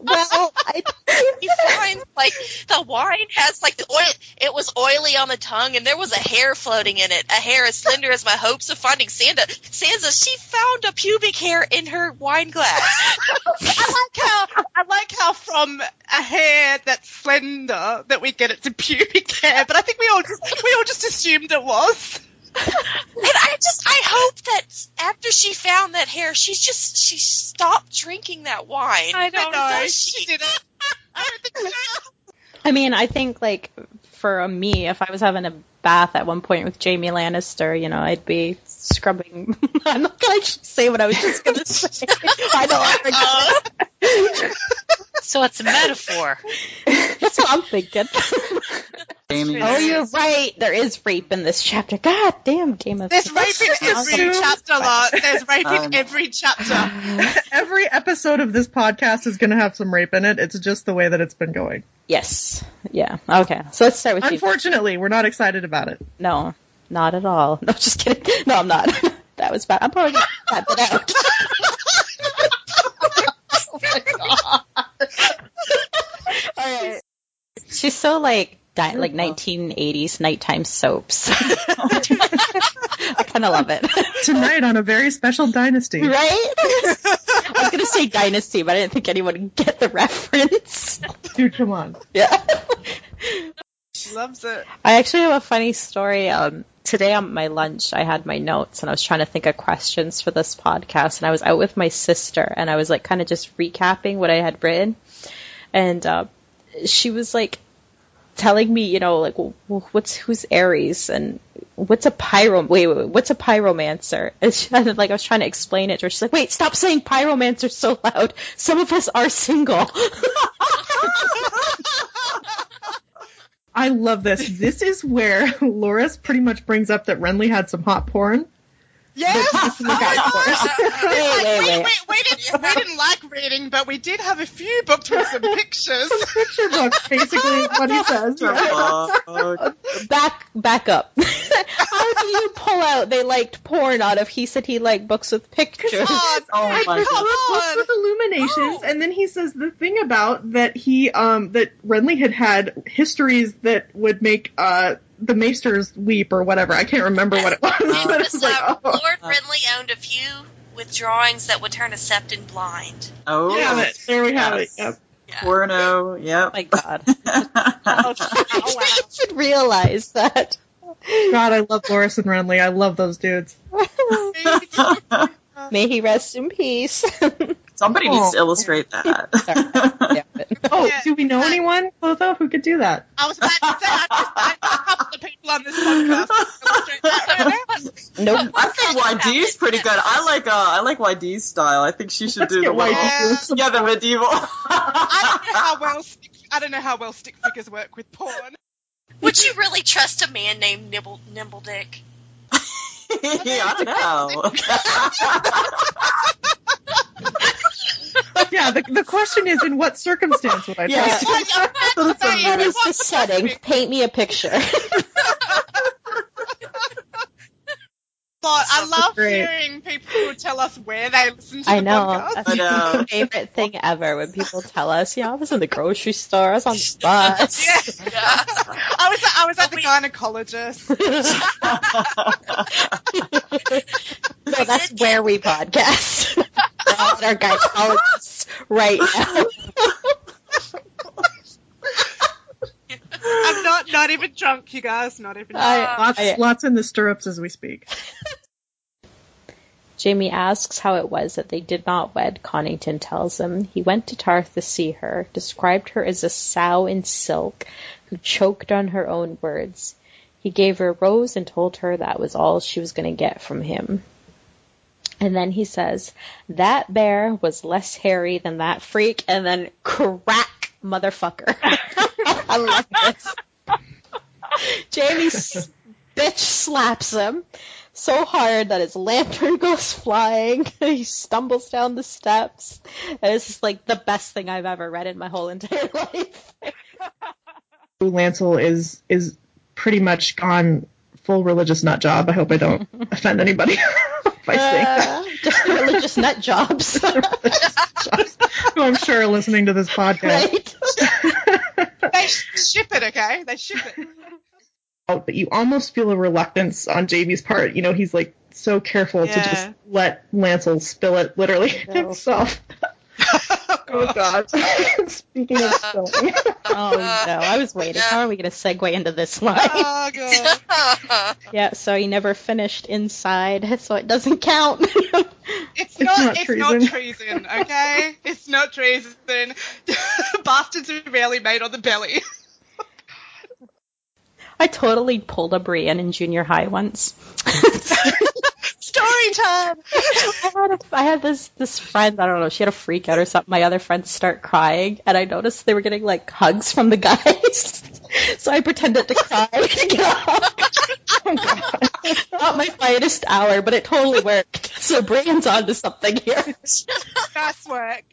Well, I, he finds like the wine has like the oil. It was oily on the tongue, and there was a hair floating in it. A hair as slender as my hopes of finding Santa. Sansa, she found a pubic hair in her wine glass. I like how I like how from a hair that's slender that we get it to pubic hair, but I think we all just we all just assumed it was. And I just I hope that after she found that hair, she's just she stopped drinking that wine. I don't know. Does She did it. I don't. I mean, I think like for me, if I was having a bath at one point with Jaime Lannister, you know, I'd be scrubbing. I'm not gonna say what I was just gonna say. I don't know. Uh, So it's a metaphor. That's what I'm thinking. Jaime. Oh, you're right. There is rape in this chapter. God damn, Game of There's rape in every chapter, lot. There's rape Um, in every chapter. Every episode of this podcast is going to have some rape in it. It's just the way that it's been going. Yes. Yeah. Okay. So let's start with you. Unfortunately, we're not excited about it. No, not at all. No, just kidding. No, I'm not. that was bad. I'm probably gonna cut that out. oh my god. All right. She's so like di- like 1980s nighttime soaps. I kind of love it. Tonight on a very special dynasty. Right? I was gonna say dynasty, but I didn't think anyone would get the reference. Dude, come on. Yeah. She loves it. I actually have a funny story. Um, today on my lunch, I had my notes and I was trying to think of questions for this podcast. And I was out with my sister and I was like kind of just recapping what I had written. And uh, she was like telling me, you know, like, what's who's Aerys and what's a pyro? Wait, wait, wait what's a pyromancer? And, she, like I was trying to explain it to her. She's like, wait, stop saying pyromancer so loud. Some of us are single. I love this. This is where Loras pretty much brings up that Renly had some hot porn. Yes. That you can look out for. wait, wait, we, wait. we, we, didn't, we didn't like reading, but we did have a few books with some pictures. Picture books, basically, what he says. Fuck. back back up. How do you pull out they liked porn out of he said he liked books with pictures? God, Oh my God. Books with illuminations, and then he says the thing about that he um that Renly had had histories that would make uh the maesters weep or whatever. I can't remember what it was, but it's So, like oh. Lord Renly owned a few with drawings that would turn a septon blind. Oh, Yeah, but there we have it. yes. Oh. Yep. Porno. Yep. Oh my god. Oh, I should realize that. God, I love Loras and Renly. I love those dudes. May he rest in peace. Somebody needs to illustrate that. Oh, do we know anyone, Clotho, who could do that? I was about to say, I just, I know a couple of people on this podcast. who that right nope. I think YD's pretty good. I like uh, I like YD's style. I think she should do the get one. YD. Yeah, the medieval. I don't know how well stick, I don't know how well stick figures work with porn. Would you really trust a man named Nibble Nimble Dick? I don't know. Yeah, the, the question is, in what circumstance would I Yeah. trust? What is the setting? Paint me a picture. But I love great. hearing people who tell us where they listen to I the know. podcast. That's I know. my favorite thing ever when people tell us, yeah, I was in the grocery store, I was on the bus. Yeah. I was I was at the gynecologist. No, that's where we podcast. We're at our gynecologist right now. I'm not not even drunk, you guys. Not even. I- Lots, I- lots in the stirrups as we speak. Jaime asks how it was that they did not wed. Connington tells him he went to Tarth to see her, described her as a sow in silk who choked on her own words. He gave her a rose and told her that was all she was going to get from him. And then he says, that bear was less hairy than that freak, and then crack, motherfucker. I love this. Jaime bitch slaps him so hard that his lantern goes flying. he stumbles down the steps. And it's just like the best thing I've ever read in my whole entire life. Lancel is is pretty much gone full religious nut job. I hope I don't offend anybody. By saying Uh, that. just religious nut jobs. Who I'm sure are listening to this podcast. they ship it, okay? They ship it. But you almost feel a reluctance on Jaime's part. You know, he's like so careful to just let Lancel spill it literally himself. oh god. Speaking of spilling. oh no, I was waiting. How are we going to segue into this line? Oh god. yeah, so he never finished inside, so it doesn't count. It's, not, not it's treason. not treason, okay? it's not treason. Bastards are rarely made on the belly. I totally pulled a Brienne in junior high once. Story time. I had, a, I had this this friend. I don't know. She had a freak out or something. My other friends start crying, and I noticed they were getting like hugs from the guys. so I pretended to cry. to get a hug. Not my finest hour, but it totally worked. So Brienne's onto something here. Nice work.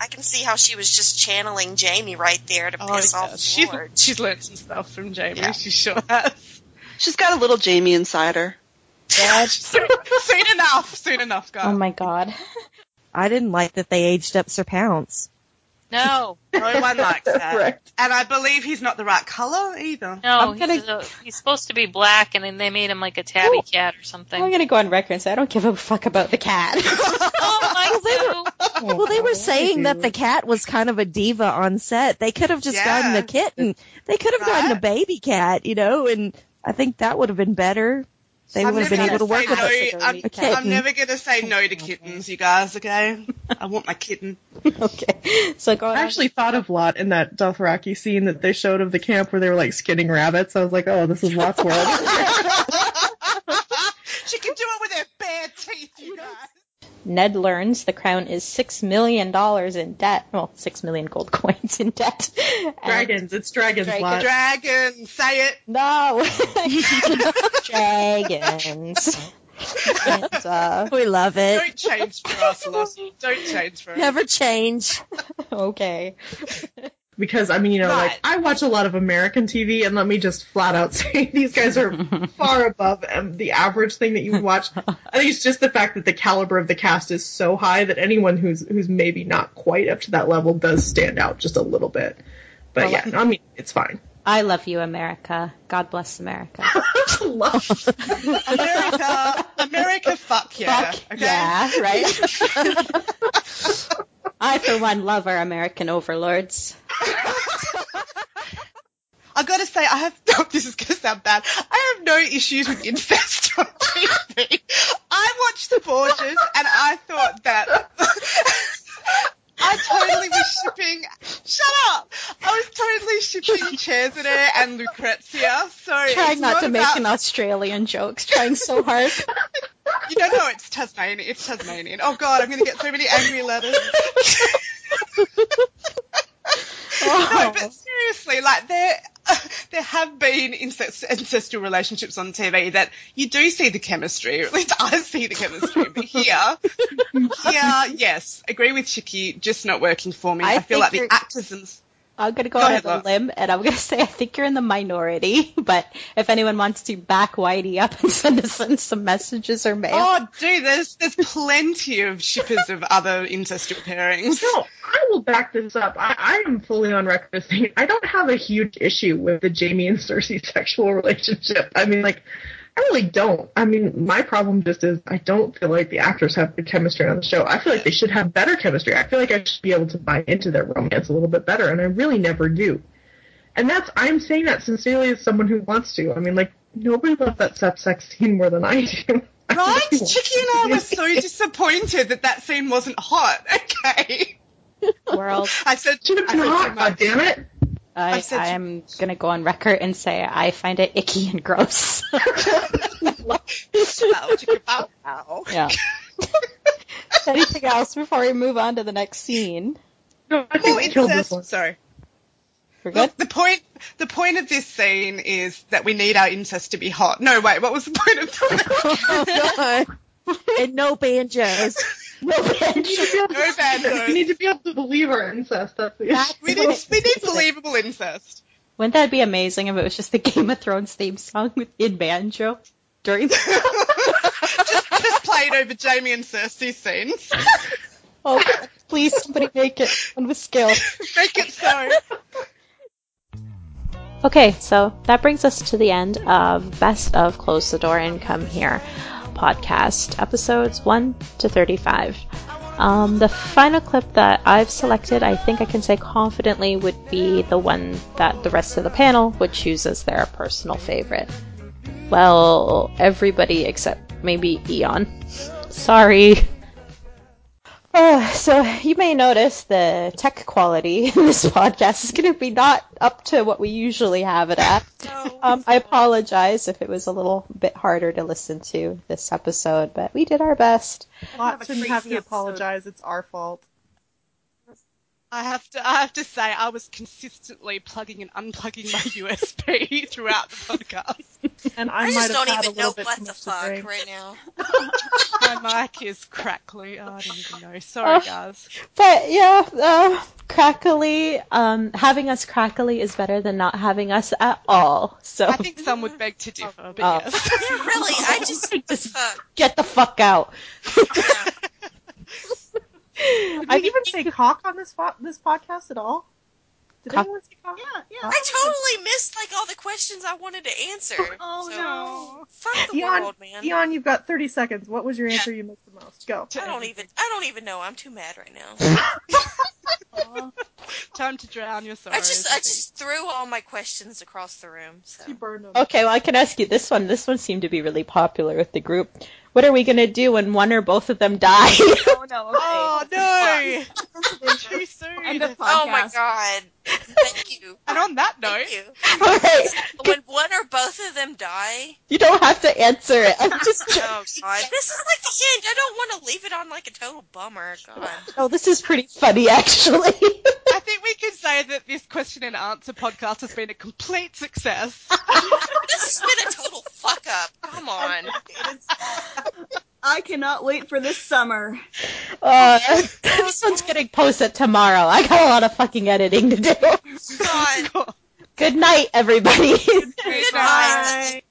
I can see how she was just channeling Jaime right there to Oh, piss yeah. off She's, George. she's learned some stuff from Jaime. She sure has. She's got a little Jaime inside her. soon, soon enough. Soon enough, guys. Oh my god. I didn't like that they aged up Sir Pounce. No. No one likes that. And I believe he's not the right colour either. No, I'm gonna- he's, a- he's supposed to be black, and then they made him like a tabby cat or something. I'm gonna go on record and say I don't give a fuck about the cat. Oh, my! well, they were saying that the cat was kind of a diva on set. They could have just gotten the kitten. They could have gotten a baby cat, you know, and I think that would have been better. They I'm would have been never able to gonna work say with no, a, I'm, a I'm never going to say no to kittens, you guys, okay? I want my kitten. okay. So go I actually thought of Lot in that Dothraki scene that they showed of the camp where they were like skinning rabbits. I was like, oh, this is Lot's world. She can do it with her bare teeth, you guys. Ned learns the crown is six million dollars in debt. Well, six million gold coins in debt. Dragons, it's dragons, Dragon. Lot. Dragon, say it. No. Dragons. and, uh, we love it. Don't change for us, Lottie. Don't change for us. Never change. okay. Because I mean, you know, like I watch a lot of American TV, and let me just flat out say these guys are far above um, the average thing that you would watch. I think it's just the fact that the caliber of the cast is so high that anyone who's who's maybe not quite up to that level does stand out just a little bit. But Well, yeah, I mean, it's fine. I love you, America. God bless America. America, America, fuck yeah. Fuck okay? yeah, right? I, for one, love our American overlords. I've gotta say, I have. Oh, this is gonna sound bad. I have no issues with incest on TV. I watched The Borgias, and I thought that. I totally was shipping. Shut up! I was totally shipping Cesare and Lucrezia. So Trying it's not to make an Australian jokes. Trying so hard. You don't know it's Tasmanian. It's Tasmanian. Oh god, I'm gonna get so many angry letters. No, but seriously, like there, there have been incest, incestual relationships on TV that you do see the chemistry, or at least I see the chemistry. But here, here, yes, agree with Chicky, just not working for me. I, I feel like the actors and I'm gonna go, Go out ahead, on a Lot. limb, and I'm gonna say I think you're in the minority. But if anyone wants to back Whitey up and send us in some messages or mail, Oh, dude, there's there's plenty of shippers of other incestual pairings. No, I will back this up. I, I am fully on record saying I don't have a huge issue with the Jaime and Cersei sexual relationship. I mean, like, I really don't. I mean, my problem just is I don't feel like the actors have good chemistry on the show. I feel like they should have better chemistry. I feel like I should be able to buy into their romance a little bit better, and I really never do. And that's I'm saying that sincerely as someone who wants to. I mean, like, nobody loved that sex sex scene more than I do. Right? Chicky and I were so disappointed that that scene wasn't hot. Okay. World. I said, should have been hot. God damn it. I, said- I'm gonna go on record and say I find it icky and gross. yeah. Anything else before we move on to the next scene? No, I More incest. Sorry. We're. The point, the point of this scene is that we need our incest to be hot. No, wait, what was the point of oh, God. And no banjos. No banjos. No banjos. We need to be able to believe our incest. That's the issue. We need, we need believable incest. Wouldn't that be amazing if it was just the Game of Thrones theme song with in banjo during? The- just, just play it over Jaime and Cersei's scenes. Oh, please, somebody make it one with skill. Make it so. Okay, so that brings us to the end of Best of Close the Door and Come Here podcast, episodes 1 to 35. Um, the final clip that I've selected, I think I can say confidently, would be the one that the rest of the panel would choose as their personal favorite. Well, everybody except maybe Eon. Sorry. Uh, so you may notice the tech quality in this podcast is going to be not up to what we usually have it at. Um, I apologize if it was a little bit harder to listen to this episode, but we did our best. Lot shouldn't have to apologize. It's our fault. I have to I have to say I was consistently plugging and unplugging my USB throughout the podcast. And I, I, might just have don't even a little know bit what too the fuck drink. right now. My mic is crackly. Oh, I don't even know. Sorry, Oh. guys. But yeah, uh, crackly, um, having us crackly is better than not having us at all. So I think some would beg to differ, but Oh. yes. Yeah, really, I just, Just uh, get the fuck out. Did we even say cock on this fo- this podcast at all? Did Cock- anyone say cock? Yeah, yeah. I totally missed like all the questions I wanted to answer. Oh, so, no. Fuck the Eon, world, man. Eon, you've got 30 seconds. What was your answer you missed the most? Go. I don't even I don't even know. I'm too mad right now. Time to drown your I just I just threw all my questions across the room. So You burned them. Okay, well I can ask you this one. This one seemed to be really popular with the group. What are we gonna do when one or both of them die? Oh no. Okay. Oh no! Too soon. End of Oh my god. Thank you. And on that note, Thank you. Alright, When one or both of them die, you don't have to answer it. I'm just. oh god, this is like the end. I don't want to leave it on like a total bummer. God. Oh, this is pretty funny actually. I think we can say that this question and answer podcast has been a complete success. This has been a total fuck up. Come on. I cannot wait for this summer. Uh, this one's getting posted tomorrow. I got a lot of fucking editing to do. God. Good night, everybody. Goodbye.